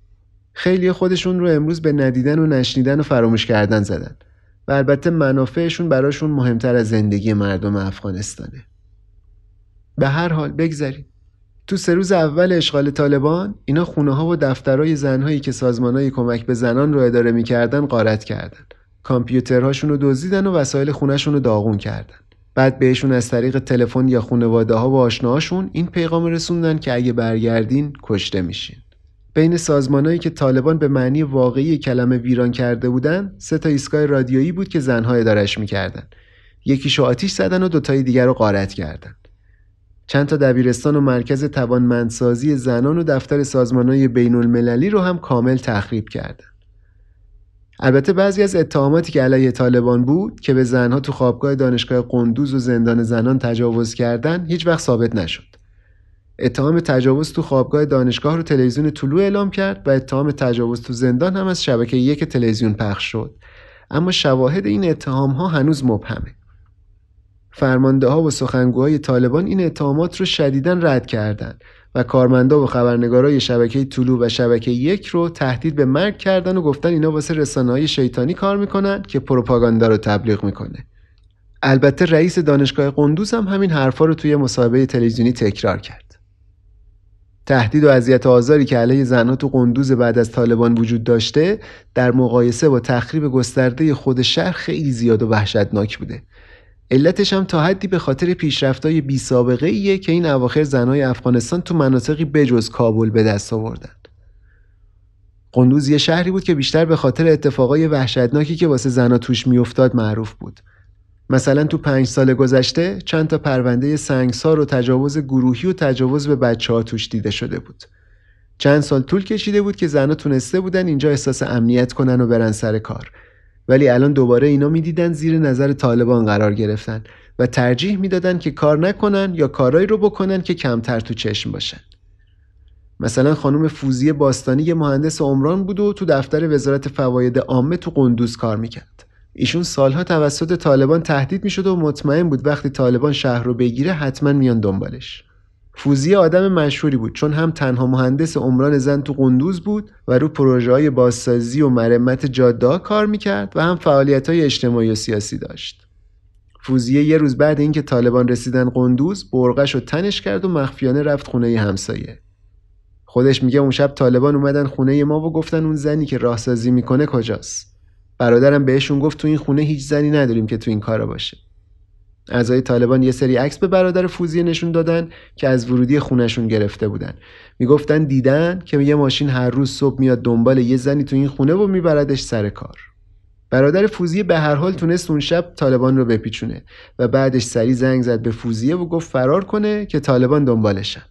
خیلی خودشون رو امروز به ندیدن و نشنیدن و فراموش کردن زدن. و البته منافعشون براشون مهمتر از زندگی مردم افغانستانه. به هر حال بگذریم. تو سه روز اول اشغال طالبان اینا خونه ها و دفترهای زنهایی که سازمانهای کمک به زنان رو اداره می‌کردن غارت کردن. کامپیوترهاشون رو دزدیدن و وسایل خونهشون رو داغون کردن. بعد بهشون از طریق تلفن یا خانواده ها و آشناهاشون این پیغام رسوندن که اگه برگردین کشته میشین. بین سازمانهایی که طالبان به معنی واقعی کلمه ویران کرده بودن سه تا ایستگاه رادیویی بود که زنها ادارش می‌کردن یکیشو آتیش زدن و دوتای دیگر رو غارت کردن چند تا دبیرستان و مرکز توانمندسازی زنان و دفتر سازمانهای بین المللی رو هم کامل تخریب کردن. البته بعضی از اتهاماتی که علیه طالبان بود که به زنها تو خوابگاه دانشگاه قندوز و زندان زنان تجاوز کردن هیچ وقت ثابت نشد. اتهام تجاوز تو خوابگاه دانشگاه رو تلویزیون طلوع اعلام کرد و اتهام تجاوز تو زندان هم از شبکه یک تلویزیون پخش شد. اما شواهد این اتهام ها هنوز مبهمه. فرمانده ها و سخنگوهای طالبان این اتهامات رو شدیداً رد کردند و کارمندا و خبرنگارای شبکه طلوع و شبکه یک رو تهدید به مرگ کردن و گفتن اینا واسه رسانه‌های شیطانی کار می‌کنن که پروپاگاندا رو تبلیغ می‌کنه. البته رئیس دانشگاه قندوز هم همین حرفا رو توی مصاحبه تلویزیونی تکرار کرد. تهدید و اذیت آزاری که علیه زنها تو قندوز بعد از طالبان وجود داشته در مقایسه با تخریب گسترده خود شهر خیلی زیاد و وحشتناک بوده. علتش هم تا حدی به خاطر پیشرفتای بی سابقه ایه که این اواخر زنهای افغانستان تو مناطقی بجز کابل به دست آوردن. قندوز یه شهری بود که بیشتر به خاطر اتفاقای وحشتناکی که واسه زنها توش میافتاد معروف بود. مثلا تو پنج سال گذشته چند تا پرونده سنگسار و تجاوز گروهی و تجاوز به بچه ها توش دیده شده بود. چند سال طول کشیده بود که زنها تونسته بودن اینجا احساس امنیت کنن و برن سر کار. ولی الان دوباره اینا می‌دیدن زیر نظر طالبان قرار گرفتن و ترجیح می‌دادن که کار نکنن یا کارایی رو بکنن که کمتر تو چشم باشن. مثلا خانم فوزی باستانی یه مهندس عمران بود و تو دفتر وزارت فواید عامه تو قندوز کار می‌کرد. ایشون سالها توسط طالبان تهدید می‌شد و مطمئن بود وقتی طالبان شهر رو بگیره حتما میان دنبالش. فوزی آدم مشهوری بود چون هم تنها مهندس عمران زن تو قندوز بود و رو پروژه های بازسازی و مرمت جاده کار می‌کرد و هم فعالیت های اجتماعی و سیاسی داشت. فوزیه یه روز بعد اینکه طالبان رسیدن قندوز برقش رو تنش کرد و مخفیانه رفت خونه همسایه. خودش میگه اون شب طالبان اومدن خونه ما و گفتن اون زنی که راهسازی می‌کنه کجاست. برادرم بهشون گفت تو این خونه هیچ زنی نداریم که تو این کارا باشه. اعضای طالبان یه سری عکس به برادر فوزیه نشون دادن که از ورودی خونشون گرفته بودن. می‌گفتن دیدن که یه ماشین هر روز صبح میاد دنبال یه زنی تو این خونه و میبردش سر کار. برادر فوزیه به هر حال تونست اون شب طالبان رو بپیچونه و بعدش سری زنگ زد به فوزیه و گفت فرار کنه که طالبان دنبالشن.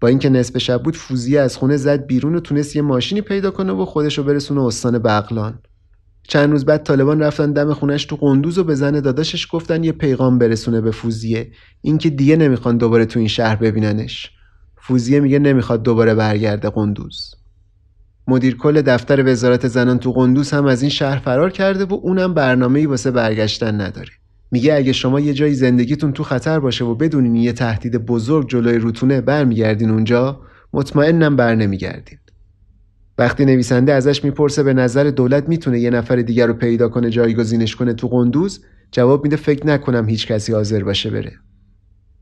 با اینکه نصف شب بود فوزیه از خونه زد بیرون و تونست یه ماشینی پیدا کنه و خودش رو برسونه استان بغلان. چند روز بعد طالبان رفتن دم خونش تو قندوز و به زن داداشش گفتن یه پیغام برسونه به فوزیه. اینکه دیگه نمی‌خوان دوباره تو این شهر ببیننش. فوزیه میگه نمی‌خواد دوباره برگرده قندوز. مدیر کل دفتر وزارت زنان تو قندوز هم از این شهر فرار کرده و اونم برنامه‌ای واسه برگشتن نداره. میگه اگه شما یه جایی زندگیتون تو خطر باشه و بدونین یه تهدید بزرگ جلوی روتونه برمیگردین اونجا مطمئنم بر نمیگردین. وقتی نویسنده ازش می‌پرسه به نظر دولت می‌تونه یه نفر دیگر رو پیدا کنه جایگزینش کنه تو قندوز جواب میده فکر نکنم هیچ کسی حاضر باشه بره.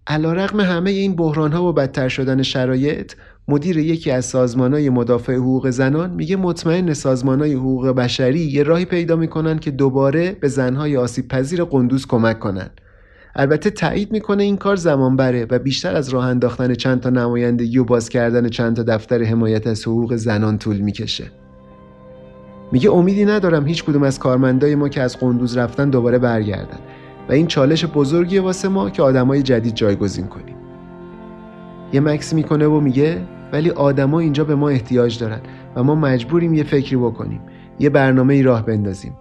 علیرغم همه این بحران ها و بدتر شدن شرایط مدیر یکی از سازمان های مدافع حقوق زنان میگه مطمئن سازمان های حقوق بشری یه راهی پیدا می‌کنن که دوباره به زنهای آسیب پذیر قندوز کمک کنن. البته تایید می‌کنه این کار زمان بره و بیشتر از راه انداختن چند تا نمایندگی و باز کردن چند تا دفتر حمایت از حقوق زنان طول می‌کشه. میگه امیدی ندارم هیچ کدوم از کارمندای ما که از قندوز رفتن دوباره برگردن و این چالش بزرگی واسه ما که آدمای جدید جایگزین کنیم. یه مکس می‌کنه و میگه ولی آدما اینجا به ما احتیاج دارن و ما مجبوریم یه فکری بکنیم یه برنامه ای راه بندازیم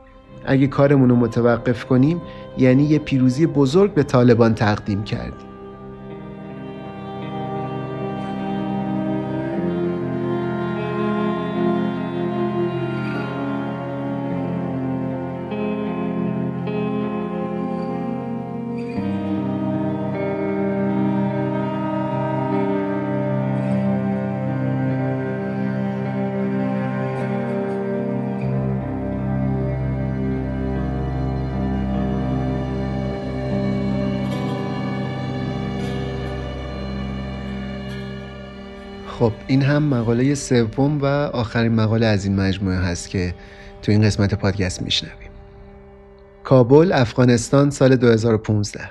اگه کارمون رو متوقف کنیم یعنی یه پیروزی بزرگ به طالبان تقدیم کردیم این هم مقاله سوم و آخرین مقاله از این مجموعه هست که تو این قسمت پادکست میشنویم. کابل افغانستان سال 2015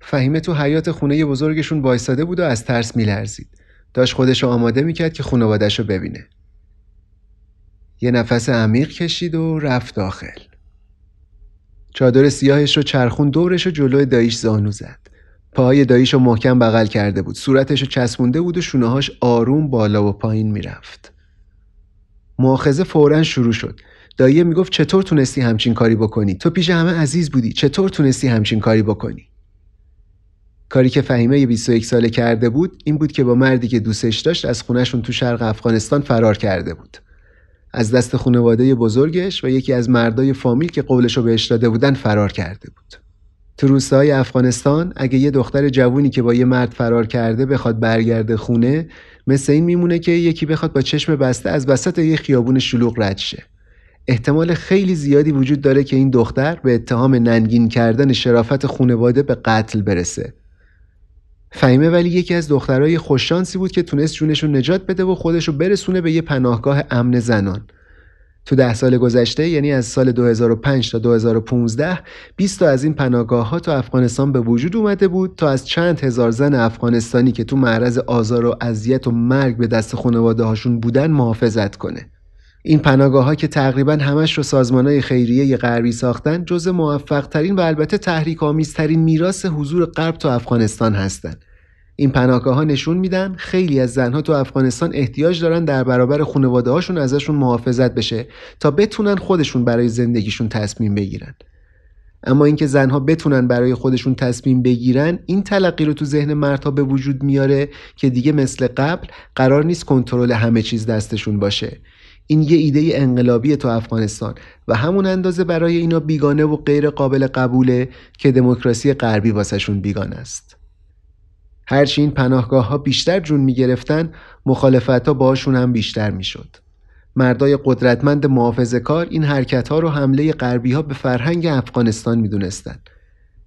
فهیمه تو حیات خونه بزرگشون بایستاده بود و از ترس میلرزید. داشت خودش آماده می‌کرد که خانوادش رو ببینه. یه نفس عمیق کشید و رفت داخل. چادر سیاهش رو چرخون دورش و جلوی داییش زانو زد. پاهای داییشو محکم بغل کرده بود. صورتشو چسبونده بود و شونههاش آروم بالا و پایین می‌رفت. مؤاخذه فورا شروع شد. داییه می‌گفت چطور تونستی همچین کاری بکنی؟ تو پیش همه عزیز بودی. چطور تونستی همچین کاری بکنی؟ کاری که فهیمه 21 ساله کرده بود این بود که با مردی که دوستش داشت از خونهشون تو شرق افغانستان فرار کرده بود. از دست خانواده بزرگش و یکی از مردای فامیل که قولشو بهش داده بودن فرار کرده بود. تو روستاهای افغانستان اگه یه دختر جوونی که با یه مرد فرار کرده بخواد برگرده خونه مثل این میمونه که یکی بخواد با چشم بسته از وسط یه خیابون شلوغ رد شه. احتمال خیلی زیادی وجود داره که این دختر به اتهام ننگین کردن شرافت خونواده به قتل برسه. فهیمه ولی یکی از دخترای خوششانسی بود که تونست جونشون نجات بده و خودشو برسونه به یه پناهگاه امن زنان. تو ده سال گذشته یعنی از سال 2005 تا 2015 20 تا از این پناهگاه ها تو افغانستان به وجود اومده بود تا از چند هزار زن افغانستانی که تو معرض آزار و اذیت و مرگ به دست خانواده هاشون بودن محافظت کنه این پناهگاه ها که تقریبا همش رو سازمان های خیریه غربی ساختن جز موفق ترین و البته تحریک آمیزترین میراث حضور غرب تو افغانستان هستند. این پناهگاه ها نشون میدن خیلی از زنها تو افغانستان احتیاج دارن در برابر خانواده هاشون ازشون محافظت بشه تا بتونن خودشون برای زندگیشون تصمیم بگیرن. اما اینکه زنها بتونن برای خودشون تصمیم بگیرن این تلقی رو تو ذهن مردها به وجود میاره که دیگه مثل قبل قرار نیست کنترل همه چیز دستشون باشه این یه ایده انقلابی تو افغانستان و همون اندازه برای اینا بیگانه و غیر قابل قبوله که دموکراسی غربی واسهشون بیگانه است. هرچی این پناهگاه ها بیشتر جون می گرفتن مخالفت ها باشون هم بیشتر می شد. مردای قدرتمند محافظه کار این حرکت ها رو حمله غربی ها به فرهنگ افغانستان می دونستن.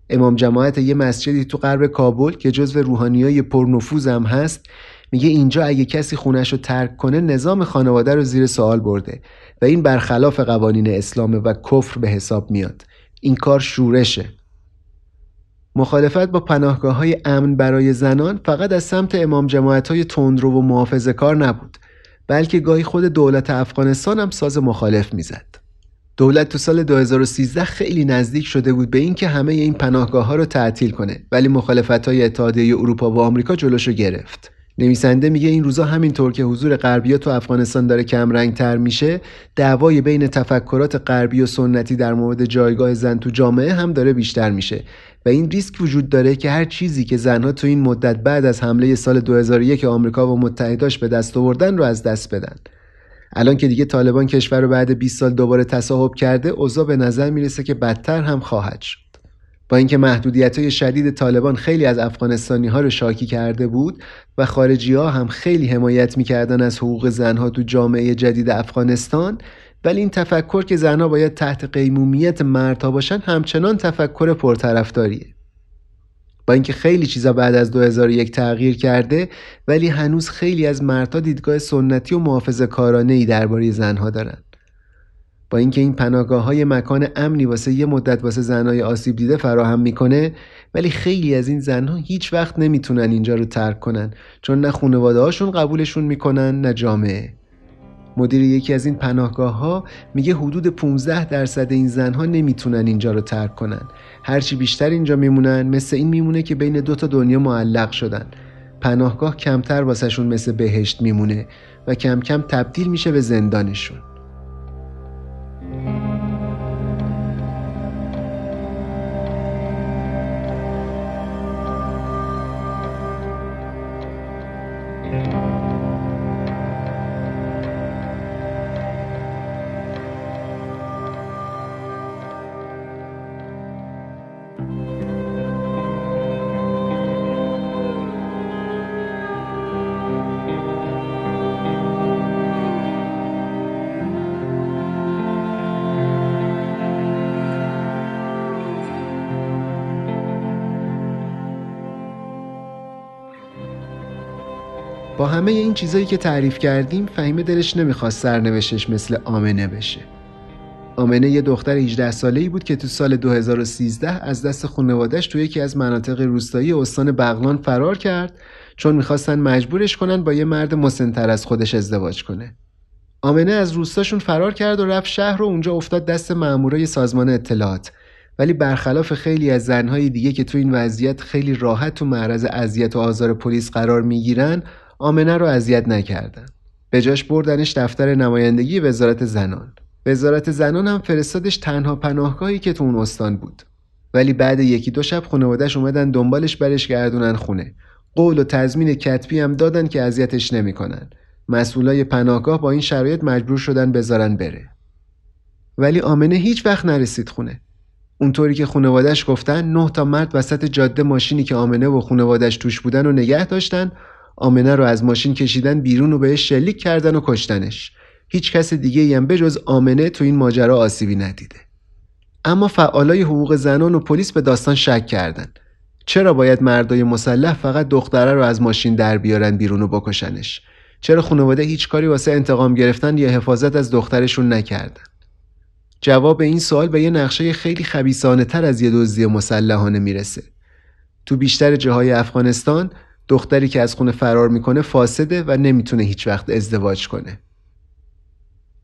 امام جماعت یه مسجدی تو غرب کابل که جزو روحانی های پرنفوذ هم هست میگه اینجا اگه کسی خونش رو ترک کنه نظام خانواده رو زیر سوال برده و این برخلاف قوانین اسلام و کفر به حساب میاد این کار شورشه مخالفت با پناهگاه های امن برای زنان فقط از سمت امام جماعت های تندرو و محافظه کار نبود بلکه گاهی خود دولت افغانستان هم ساز مخالف می‌زد. دولت تو سال 2013 خیلی نزدیک شده بود به اینکه همه این پناهگاه ها رو تعطیل کنه ولی مخالفت های اتحادیه اروپا و آمریکا جلوشو گرفت. نویسنده میگه این روزا همینطور که حضور غربیا تو افغانستان داره کم تر میشه دعوای بین تفکرات غربی و سنتی در مورد جایگاه زن تو جامعه هم داره بیشتر میشه. و این ریسک وجود داره که هر چیزی که زنها تو این مدت بعد از حمله سال 2001 آمریکا و متحداش به دست آوردن رو از دست بدن. الان که دیگه طالبان کشور رو بعد 20 سال دوباره تصاحب کرده اوضاع به نظر می‌رسه که بدتر هم خواهد شد. با اینکه محدودیت های شدید طالبان خیلی از افغانستانی ها رو شاکی کرده بود و خارجی ها هم خیلی حمایت می‌کردن از حقوق زنها تو جامعه جدید افغانستان ولی این تفکر که زنها باید تحت قیمومیت مردها باشن همچنان تفکر پرطرفداریه. با اینکه خیلی چیزا بعد از 2001 تغییر کرده ولی هنوز خیلی از مردها دیدگاه سنتی و محافظه کارانه ای درباره زنها دارن. با اینکه این پناهگاه های مکان امنی واسه یه مدت واسه زنهای آسیب دیده فراهم می‌کنه ولی خیلی از این زنها هیچ وقت نمی‌تونن اینجا رو ترک کنن چون نه خانواده هاشون قبولشون می‌کنن نه جامعه. مدیر یکی از این پناهگاه ها میگه حدود 15 درصد این زنها نمی‌تونن اینجا رو ترک کنن. هرچی بیشتر اینجا میمونن مثل این میمونه که بین دو تا دنیا معلق شدن. پناهگاه کمتر واسهشون مثل بهشت میمونه و کم کم تبدیل میشه به زندانشون. همه این چیزایی که تعریف کردیم فهیمه دلش نمی‌خواست سرنوشتش مثل آمنه بشه آمنه یه دختر 18 ساله ای بود که تو سال 2013 از دست خانوادش تو یکی از مناطق روستایی استان بغلان فرار کرد چون می‌خواستن مجبورش کنن با یه مرد مسنتر از خودش ازدواج کنه. آمنه از روستاشون فرار کرد و رفت شهر و اونجا افتاد دست مامورای سازمان اطلاعات ولی برخلاف خیلی از زنهای دیگه که تو این وضعیت خیلی راحت تو معرض اذیت و آزار پلیس قرار می‌گیرن آمنه رو اذیت نکردن. به جاش بردنش دفتر نمایندگی وزارت زنان. وزارت زنان هم فرستادش تنها پناهگاهی که تو اون استان بود. ولی بعد یکی دو شب خانوادهش اومدن دنبالش برش گردونن خونه. قول و تضمین کتبی هم دادن که اذیتش نمی‌کنن. مسئولای پناهگاه با این شرایط مجبور شدن بذارن بره. ولی آمنه هیچ وقت نرسید خونه. اونطوری که خانوادش گفتن نه تا مرد وسط جاده ماشینی که آمنه و خانوادش توش بودن و نگه داشتن آمنه رو از ماشین کشیدن بیرون و بهش شلیک کردن و کشتنش. هیچ کس دیگه هم بجز آمنه تو این ماجرا آسیبی ندیده. اما فعالای حقوق زنان و پلیس به داستان شک کردن. چرا باید مردای مسلح فقط دختره رو از ماشین در بیارن بیرون و بکشنش؟ چرا خانواده هیچ کاری واسه انتقام گرفتن یا حفاظت از دخترشون نکردن؟ جواب این سوال به یه نقشه خیلی خبیسانه تر از یه دزدی مسلحانه می‌رسه. تو بیشتر جاهای افغانستان دختری که از خونه فرار می‌کنه فاسده و نمی‌تونه هیچ وقت ازدواج کنه.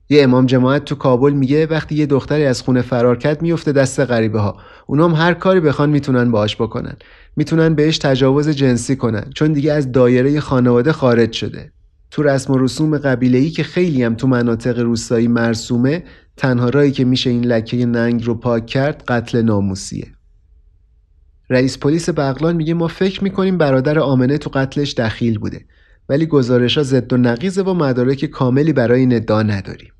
یه امام جماعت تو کابل میگه وقتی یه دختری از خونه فرار کرد میفته دست غریبه ها اونام هر کاری بخوان می‌تونن باهاش بکنن. می‌تونن بهش تجاوز جنسی کنن چون دیگه از دایره خانواده خارج شده. تو رسم و رسوم قبیله ای که خیلی هم تو مناطق روستایی مرسومه تنها رایی که میشه این لکه ننگ رو پاک کرد قتل ناموسیه. رئیس پلیس بغلان میگه ما فکر می‌کنیم برادر آمنه تو قتلش دخیل بوده ولی گزارش ها ضد و نقیزه و مدارک کاملی برای این ادعا نداریم.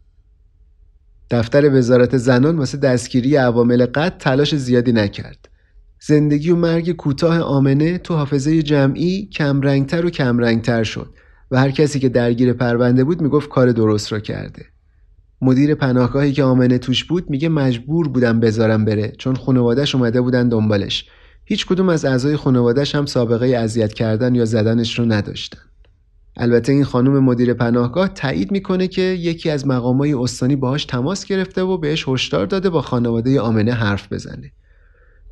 دفتر وزارت زنان واسه دستگیری عوامل قتل تلاش زیادی نکرد. زندگی و مرگ کوتاه آمنه تو حافظه جمعی کمرنگتر و کمرنگتر شد و هر کسی که درگیر پرونده بود می‌گفت کار درست را کرده. مدیر پناهگاهی که آمنه توش بود میگه مجبور بودم بذارم بره چون خانوادهش اومده بودن دنبالش. هیچ کدوم از اعضای خانوادهش هم سابقه اذیت کردن یا زدنش رو نداشتن. البته این خانم مدیر پناهگاه تایید می‌کنه که یکی از مقامای استانی باهاش تماس گرفته و بهش هشدار داده با خانواده آمنه حرف بزنه.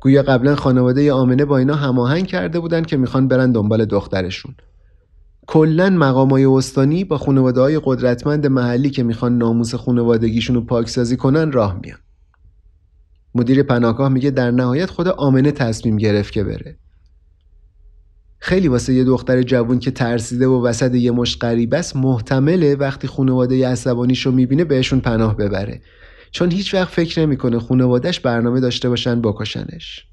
گویا قبلا خانواده آمنه با اینا هماهنگ کرده بودن که می‌خوان برن دنبال دخترشون. کلا مقامای استانی با خانواده های قدرتمند محلی که می‌خوان ناموس خانوادگیشون رو پاکسازی کنن راه میان. مدیر پناهگاه میگه در نهایت خود آمنه تصمیم گرفت که بره. خیلی واسه یه دختر جوون که ترسیده و وسط یه مش غریب است محتمله وقتی خانواده عصبانیشو می‌بینه بهشون پناه ببره. چون هیچ وقت فکر نمی‌کنه خانوادهش برنامه داشته باشن بکشنش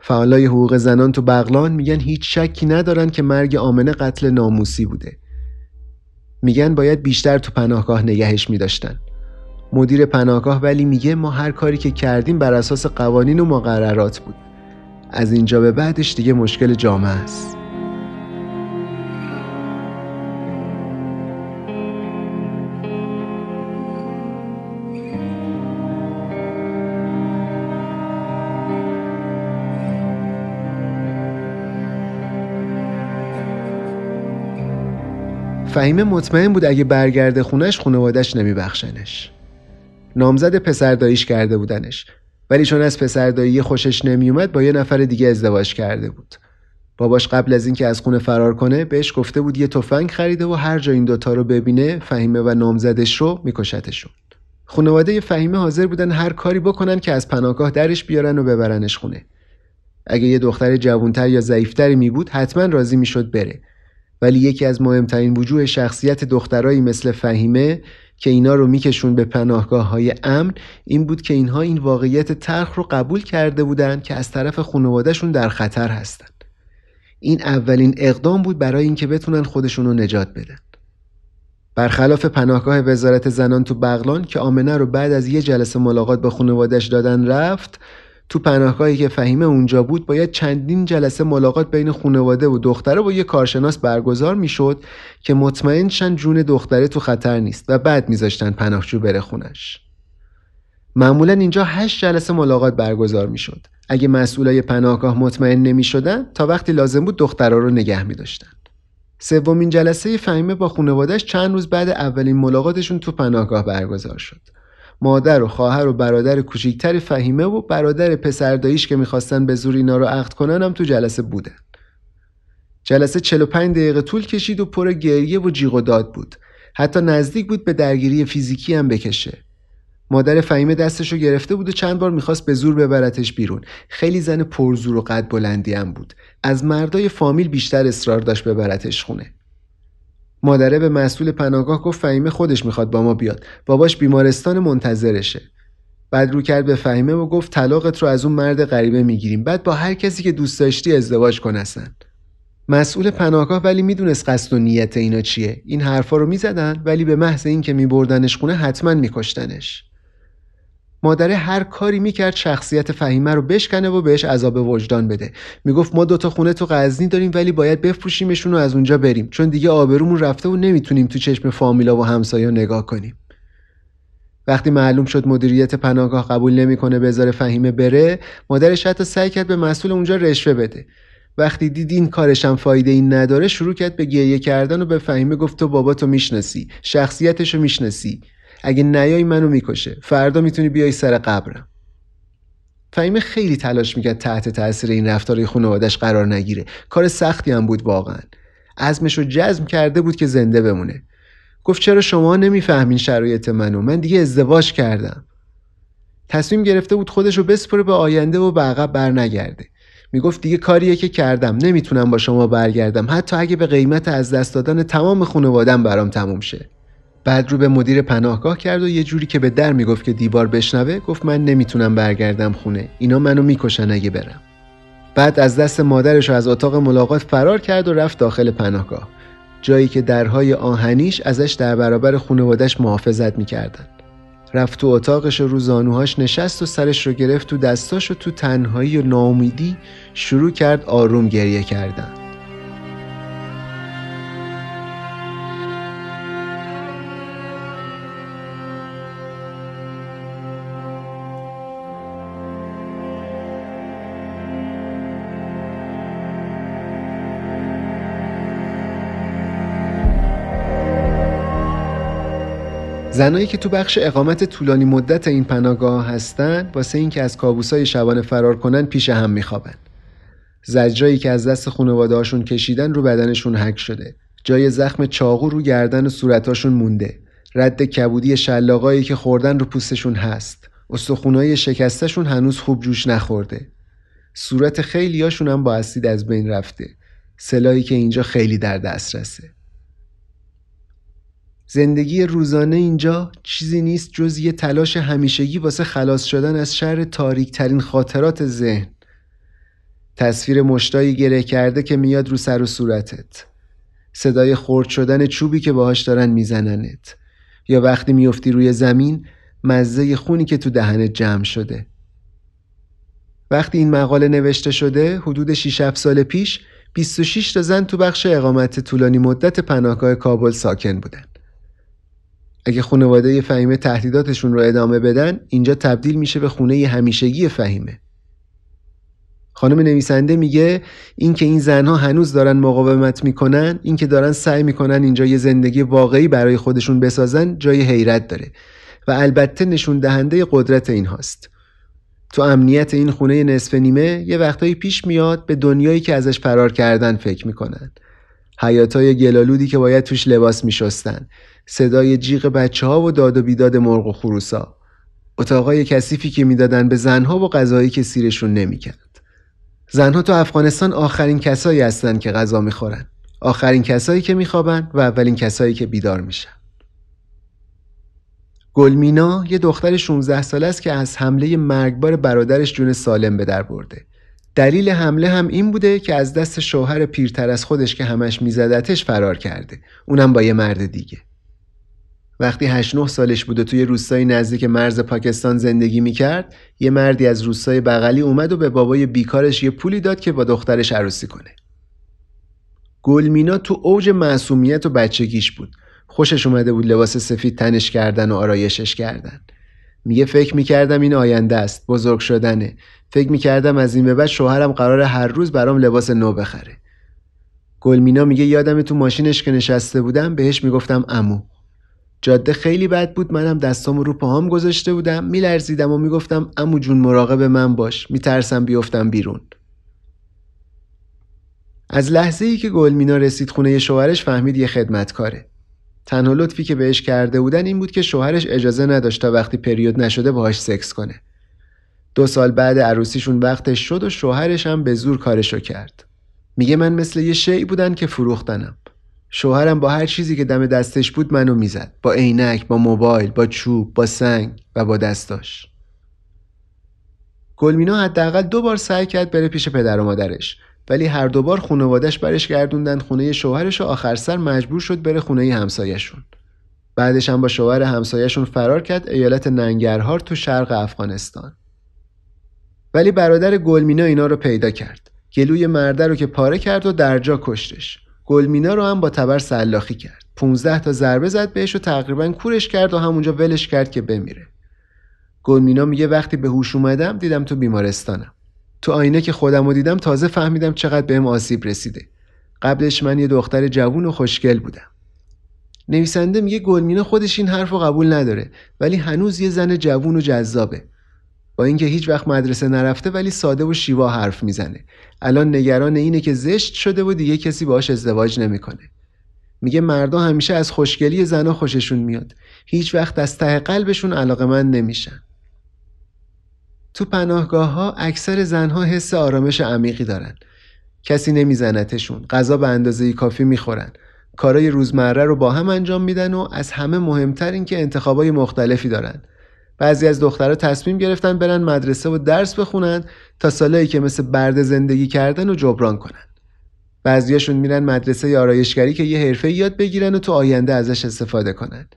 فعالای حقوق زنان تو بغلان میگن هیچ شکی ندارن که مرگ آمنه قتل ناموسی بوده. میگن باید بیشتر تو پناهگاه نگهش میداشتن. مدیر پناهگاه ولی میگه ما هر کاری که کردیم بر اساس قوانین و مقررات بود. از اینجا به بعدش دیگه مشکل جامعه است. فهیمه مطمئن بود اگه برگرده خونش خانوادش نمیبخشنش. نامزد پسرداییش کرده بودنش. ولی چون از پسردایی خوشش نمیومد با یه نفر دیگه ازدواج کرده بود. باباش قبل از اینکه از خونه فرار کنه بهش گفته بود یه تفنگ خریده و هر جا این دوتا رو ببینه فهیمه و نامزدش رو میکشتشون. خانواده فهیمه حاضر بودن هر کاری بکنن که از پناهگاه درش بیارن و ببرنش خونه. اگه یه دختر جوانتر یا ضعیفتری می بود حتما راضی می‌شد بره. ولی یکی از مهمترین وجوه شخصیت دخترایی مثل فهیمه که اینا رو میکشون به پناهگاه های امن این بود که اینها این واقعیت تلخ رو قبول کرده بودند که از طرف خانوادهشون در خطر هستند. این اولین اقدام بود برای اینکه بتونن خودشون رو نجات بدن. برخلاف پناهگاه وزارت زنان تو بغلان که آمنه رو بعد از یه جلسه ملاقات با خانوادش دادن رفت تو پناهگاهی که فهیمه اونجا بود باید چندین جلسه ملاقات بین خانواده و دختره با یه کارشناس برگزار می‌شد که مطمئن شن جون دختره تو خطر نیست و بعد میذاشتن پناهجو بره خونش. معمولا اینجا هشت جلسه ملاقات برگزار می‌شد. اگه مسئولای پناهگاه مطمئن نمی‌شدن تا وقتی لازم بود دخترها رو نگه میداشتن. سومین جلسه فهیمه با خانوادهش چند روز بعد اولین ملاقاتشون تو پناهگاه برگزار شد. مادر و خواهر و برادر کوچیکتر فهیمه و برادر پسرداییش که می‌خواستن به زور اینا رو عقد کنن هم تو جلسه بودن. جلسه 45 دقیقه طول کشید و پر گریه و جیغ و داد بود. حتی نزدیک بود به درگیری فیزیکی هم بکشه. مادر فهیمه دستشو گرفته بود و چند بار می‌خواست به زور ببرتش بیرون. خیلی زن پرزور و قد بلندی هم بود. از مردای فامیل بیشتر اصرار داشت ببرتش خونه. مادره به مسئول پناهگاه گفت فهیمه خودش می‌خواد با ما بیاد. باباش بیمارستان منتظرشه. بعد رو کرد به فهیمه و گفت طلاقت رو از اون مرد غریبه می‌گیریم. بعد با هر کسی که دوست داشتی ازدواج کن مسئول پناهگاه ولی می‌دونست قصد و نیت اینا چیه. این حرفا رو می‌زدن ولی به محض اینکه میبردنش خونه حتما میکشتنش. مادره هر کاری می‌کرد شخصیت فهیمه رو بشکنه و بهش عذاب وجدان بده. می‌گفت ما دوتا خونه تو غزنی داریم ولی باید بفروشیمشون و از اونجا بریم. چون دیگه آبرومون رفته و نمی‌تونیم تو چشم فامیلا و همسایا نگاه کنیم. وقتی معلوم شد مدیریت پناهگاه قبول نمی‌کنه بذاره فهیمه بره مادرش حتی سعی کرد به مسئول اونجا رشوه بده. وقتی دید این کارشم فایده این نداره شروع کرد به گریه کردن و به فهیمه گفت تو باباتو می‌شناسی شخصیتشو می‌شناسی. اگه نیای منو می‌کشه. فردا می‌تونی بیای سر قبرم. فهیمه خیلی تلاش می‌کرد تحت تاثیر این رفتار خانوادش قرار نگیره. کار سختی هم بود واقعا. عزمش رو جزم کرده بود که زنده بمونه. گفت چرا شما نمی‌فهمین شرایط منو؟ من دیگه ازدواج کردم. تصمیم گرفته بود خودش رو بسپره به آینده و به عقب برنگرده. می‌گفت دیگه کاریه که کردم. نمی‌تونم با شما برگردم. حتی اگه به قیمت از دست دادن تمام خانوادم برام تموم شه. بعد رو به مدیر پناهگاه کرد و یه جوری که به در می‌گفت که دیوار بشنوه گفت من نمی‌تونم برگردم خونه. اینا منو می‌کشن اگه برم. بعد از دست مادرش از اتاق ملاقات فرار کرد و رفت داخل پناهگاه. جایی که درهای آهنیش ازش در برابر خانوادش محافظت می‌کردن. رفت تو اتاقش رو زانوهاش نشست و سرش رو گرفت تو دستاش و تو تنهایی و ناامیدی شروع کرد آروم گریه کردن. زنایی که تو بخش اقامت طولانی مدت این پناهگاه هستن واسه اینکه از کابوسای شبانه فرار کنن پیش هم میخوابن. زجرایی که از دست خانواده‌هاشون کشیدن رو بدنشون حک شده. جای زخم چاقو رو گردن و صورتاشون مونده. رد کبودی شلاقایی که خوردن رو پوستشون هست. استخونای شکستشون هنوز خوب جوش نخورده. صورت خیلیاشون هم با اسید از بین رفته. سلایی که اینجا خیلی در دسترسه. زندگی روزانه اینجا چیزی نیست جز یه تلاش همیشگی واسه خلاص شدن از شر تاریک ترین خاطرات ذهن. تصویر مشتایی گره کرده که میاد رو سر و صورتت. صدای خورد شدن چوبی که باهاش دارن میزننت. یا وقتی میفتی روی زمین مزه خونی که تو دهنت جمع شده. وقتی این مقاله نوشته شده حدود 6 7 سال پیش 26 تا زن تو بخش اقامت طولانی مدت پناهگاه کابل ساکن بودن. اگه خانواده فهیمه تهدیداتشون رو ادامه بدن اینجا تبدیل میشه به خونه همیشگی فهیمه. خانم نویسنده میگه اینکه این زنها هنوز دارن مقاومت می‌کنن اینکه دارن سعی می‌کنن اینجا یه زندگی واقعی برای خودشون بسازن جای حیرت داره. و البته نشون دهنده قدرت این هاست. تو امنیت این خونه نصف نیمه یه وقتایی پیش میاد به دنیایی که ازش فرار کردن فکر می‌کنن. حیاتای گلالودی که باید توش لباس میشستن. صدای جیغ بچه ها و داد و بیداد مرغ و خروسا. اتاقای کثیفی که می‌دادن به زنها و غذایی که سیرشون نمی‌کرد. زنها تو افغانستان آخرین کسایی هستن که غذا می‌خورن. آخرین کسایی که میخوابن و اولین کسایی که بیدار میشن. گلمینا یه دختر 16 ساله است که از حمله مرگبار برادرش جون سالم به در برده. دلیل حمله هم این بوده که از دست شوهر پیرتر از خودش که همش میزدتش فرار کرده. اونم با یه مرد دیگه. وقتی 8 9 سالش بوده توی روستای نزدیک مرز پاکستان زندگی می‌کرد یه مردی از روستای بغلی اومد و به بابای بیکارش یه پولی داد که با دخترش عروسی کنه. گلمینا تو اوج معصومیت و بچگیش بود. خوشش اومده بود لباس سفید تنش کردن و آرایشش کردن. میگه فکر می‌کردم این آینده است بزرگ شدنه. فکر می‌کردم از این به بعد شوهرم قرار هر روز برام لباس نو بخره. گلمینا میگه یادم تو ماشینش که نشسته بودم بهش می‌گفتم امو جاده خیلی بد بود. منم دستامو رو پاهام گذاشته بودم. میلرزیدم و می‌گفتم امو جون مراقب من باش. میترسم بیفتم بیرون. از لحظه ای که گلمینا رسید خونه شوهرش فهمید یه خدمتکاره. تنها لطفی که بهش کرده بودن این بود که شوهرش اجازه نداشت تا وقتی پریود نشده باهاش سکس کنه. دو سال بعد عروسیشون وقتش شد و شوهرش هم به زور کارشو کرد. میگه من مثل یه شی بودن که فروختنم. شوهرم با هر چیزی که دم دستش بود منو می‌زد. با عینک با موبایل با چوب با سنگ و با دستاش. گلمینا حداقل دو بار سعی کرد بره پیش پدر و مادرش. ولی هر دوبار خانوادش برش گردوندن خونه شوهرش و آخر سر مجبور شد بره خونه همسایشون بعدش هم با شوهر همسایهشون فرار کرد ایالت ننگرهار تو شرق افغانستان. ولی برادر گلمینا اینا رو پیدا کرد. گلوی مرده رو که پاره کرد و درجا کشتش. گلمینا رو هم با تبر سلاخی کرد. 15 تا ضربه زد بهش و تقریبا کورش کرد و همونجا ولش کرد که بمیره. گلمینا میگه وقتی به هوش اومدم دیدم تو بیمارستانم. تو آینه که خودم رو دیدم تازه فهمیدم چقدر بهم آسیب رسیده. قبلش من یه دختر جوون و خوشگل بودم. نویسنده میگه گلمینا خودش این حرف رو قبول نداره ولی هنوز یه زن جوون و جذابه. با اینکه هیچ وقت مدرسه نرفته ولی ساده و شیوا حرف می‌زنه. الان نگران اینه که زشت شده و دیگه کسی باهاش ازدواج نمی‌کنه. میگه مردا همیشه از خوشگلی زنا خوششون میاد. هیچ وقت از ته قلبشون علاقه من نمیشن. تو پناهگاه ها اکثر زنها حس آرامش عمیقی دارن. کسی نمیزنتشون. غذا به اندازه کافی می‌خورن. کارای روزمره رو با هم انجام میدن و از همه مهمتر این که انتخابای مختلفی دارن. بعضی از دخترها تصمیم گرفتن برن مدرسه و درس بخونن تا سالایی که مثل برده زندگی کردن و جبران کنن. بعضیاشون میرن مدرسه آرایشگری که یه حرفه یاد بگیرن و تو آینده ازش استفاده کنن.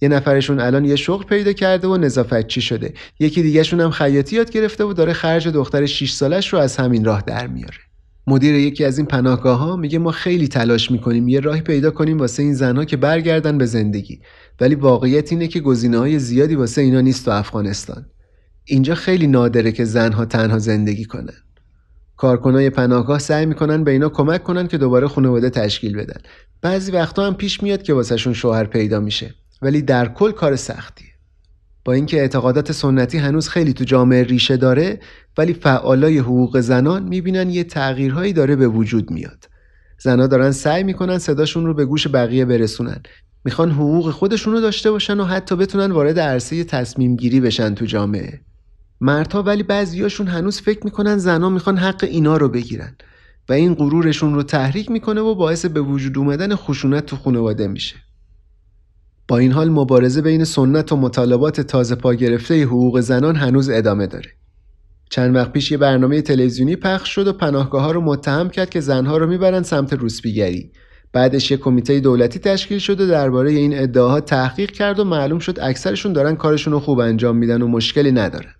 یه نفرشون الان یه شغل پیدا کرده و نظافتچی شده. یکی دیگهشون هم خیاطی یاد گرفته و داره خرج دختر 6 سالش رو از همین راه در میاره. مدیر یکی از این پناهگاه ها میگه ما خیلی تلاش می‌کنیم یه راهی پیدا کنیم واسه این زنها که برگردن به زندگی. ولی واقعیت اینه که گزینه های زیادی واسه اینا نیست تو افغانستان. اینجا خیلی نادره که زنها تنها زندگی کنن. کارکنای پناهگاه سعی می‌کنن به اینا کمک کنن که دوباره خانواده تشکیل بدن. بعضی وقتا هم پیش میاد که واسهشون شوهر پیدا میشه. ولی در کل کار سختیه با اینکه اعتقادات سنتی هنوز خیلی تو جامعه ریشه داره ولی فعالای حقوق زنان می‌بینن یه تغییرهایی داره به وجود میاد. زنها دارن سعی می‌کنن صداشون رو به گوش بقیه برسونن. می‌خوان حقوق خودشون رو داشته باشن و حتی بتونن وارد عرصه تصمیم گیری بشن تو جامعه. مردها ولی بعضیاشون هنوز فکر می‌کنن زنها می‌خوان حق اینا رو بگیرن. و این غرورشون رو تحریک می‌کنه و باعث به وجود اومدن خشونت تو خانواده میشه. با این حال مبارزه بین سنت و مطالبات تازه پا گرفته حقوق زنان هنوز ادامه داره. چند وقت پیش یه برنامه تلویزیونی پخش شد و پناهگاه ها رو متهم کرد که زنها رو می‌برن سمت روسپیگری. بعدش یه کمیته دولتی تشکیل شد و درباره این ادعاها تحقیق کرد و معلوم شد اکثرشون دارن کارشون رو خوب انجام میدن و مشکلی ندارن.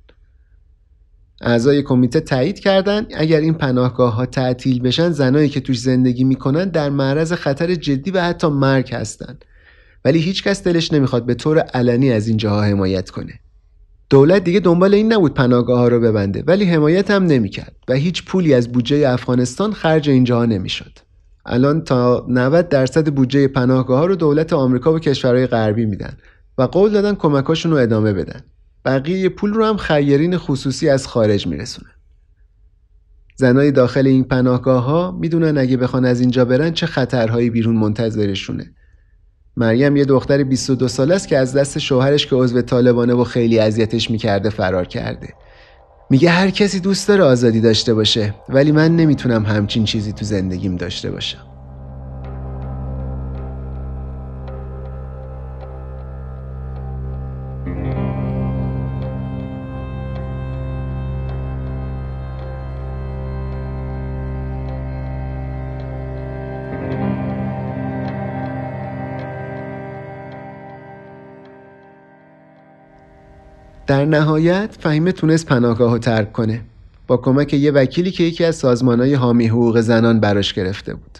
اعضای کمیته تایید کردند اگر این پناهگاه ها تعطیل بشن زنایی که توش زندگی می‌کنن در معرض خطر جدی و حتی مرگ هستند ولی هیچکس دلش نمی‌خواد به طور علنی از این جاها حمایت کنه. دولت دیگه دنبال این نبود پناهگاه ها رو ببنده ولی حمایت هم نمی‌کرد و هیچ پولی از بودجه افغانستان خرج این جاها نمی‌شد. الان تا 90 درصد بودجه پناهگاه ها رو دولت آمریکا و کشورهای غربی میدن و قول دادن کمکاشون رو ادامه بدن. بقیه پول رو هم خیرین خصوصی از خارج میرسونن زنای داخل این پناهگاه ها می‌دونن اگه بخوان از اینجا برن چه خطرهایی بیرون منتظرشونه. مریم یه دختر 22 ساله است که از دست شوهرش که عضو طالبانه و خیلی اذیتش می‌کرده فرار کرده. میگه هر کسی دوست داره آزادی داشته باشه ولی من نمی‌تونم همچین چیزی تو زندگیم داشته باشم. در نهایت فهیمه تونست پناهگاه رو ترک کنه. با کمک یه وکیلی که یکی از سازمانهای حامی حقوق زنان براش گرفته بود.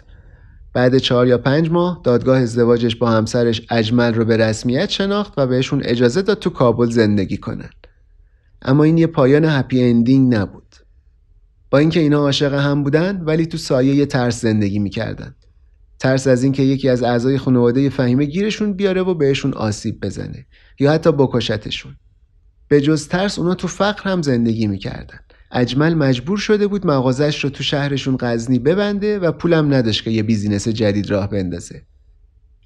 بعد چهار یا پنج ماه دادگاه ازدواجش با همسرش اجمل رو به رسمیت شناخت و بهشون اجازه داد تو کابل زندگی کنن. اما این یه پایان هپی اندینگ نبود. با اینکه اینا عاشق هم بودن ولی تو سایه یه ترس زندگی می‌کردن. ترس از اینکه یکی از اعضای خانواده فهیمه گیرشون بیاره و بهشون آسیب بزنه یا حتی بکشتشون. به جز ترس اونا تو فقر هم زندگی می‌کردن. اجمل مجبور شده بود مغازش رو تو شهرشون غزنی ببنده و پولم نداشت که یه business جدید راه بندازه.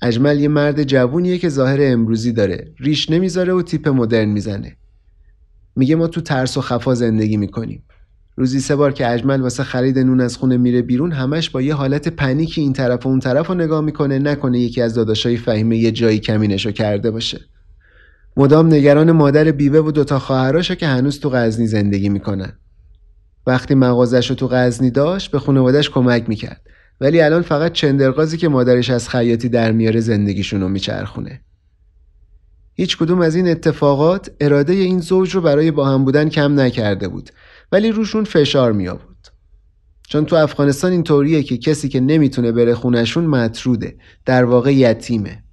اجمل یه مرد جوونیه که ظاهر امروزی داره. ریش نمی‌ذاره و تیپ مدرن می‌زنه. میگه ما تو ترس و خفا زندگی می‌کنیم. روزی سه بار که اجمل واسه خرید نون از خونه میره بیرون همش با یه حالت panic ی این طرف و اون طرف رو نگاه می‌کنه نکنه یکی از داداشای فهیمه یه جایی کمینشو کرده باشه. مدام نگران مادر بیوه و دوتا خواهراشو که هنوز تو غزنی زندگی می‌کنن. وقتی مغازش رو تو غزنی داشت به خانوادش کمک می‌کرد. ولی الان فقط چندرغازی که مادرش از خیاطی در میاره زندگیشون رو میچرخونه. هیچ کدوم از این اتفاقات اراده این زوج رو برای با هم بودن کم نکرده بود. ولی روشون فشار می آورد. چون تو افغانستان این طوریه که کسی که نمی‌تونه بره خونشون مطروده. در واقع یتیمه.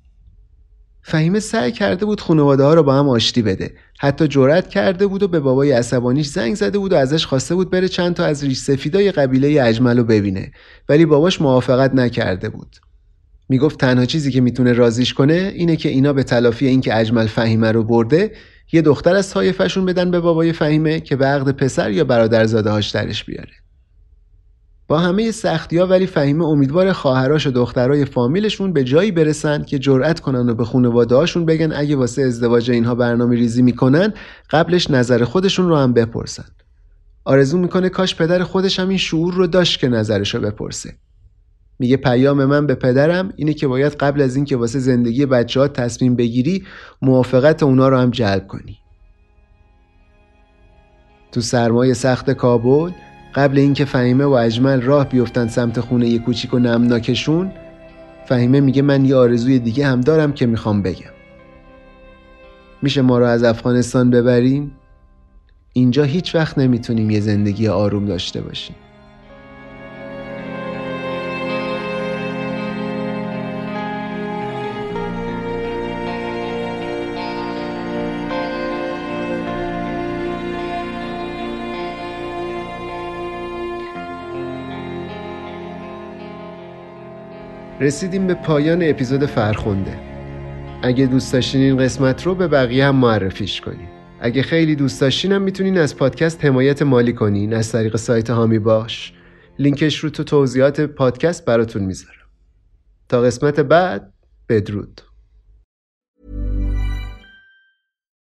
فهیمه سعی کرده بود خانواده ها رو با هم آشتی بده. حتی جرأت کرده بود و به بابای عصبانیش زنگ زده بود و ازش خواسته بود بره چند تا از ریش سفیدای قبیله اجمل رو ببینه. ولی باباش موافقت نکرده بود. می‌گفت تنها چیزی که می‌تونه رازیش کنه اینه که اینا به تلافی اینکه اجمل فهیمه رو برده یه دختر از طایفشون بدن به بابای فهیمه که به عقد پسر یا برادرزاده هاش درش بیاره. با همه سختی ها ولی فهیمه امیدوار خواهراش و دخترای فامیلشون به جایی برسن که جرأت کنن و به خانواده هاشون بگن اگه واسه ازدواج اینها برنامه ریزی می‌کنن قبلش نظر خودشون رو هم بپرسن. آرزو می‌کنه کاش پدر خودش هم این شعور رو داشت که نظرش رو بپرسه. میگه پیام من به پدرم اینه که باید قبل از اینکه واسه زندگی بچه ها تصمیم بگیری موافقت اونا رو هم جلب کنی. تو سرمایه سخت کابل قبل اینکه فهیمه و اجمل راه بیفتن سمت خونه یه کوچیک و نمناکشون فهیمه میگه من یه آرزوی دیگه هم دارم که می‌خوام بگم میشه ما رو از افغانستان ببریم؟ اینجا هیچ وقت نمی‌تونیم یه زندگی آروم داشته باشیم رسیدیم به پایان اپیزود فرخونده اگه دوست داشتین این قسمت رو به بقیه هم معرفیش کنین. اگه خیلی دوست داشتین هم می‌تونین از پادکست حمایت مالی کنین از طریق سایت هامی باش. لینکش رو تو توضیحات پادکست براتون می‌ذارم. تا قسمت بعد بدرود.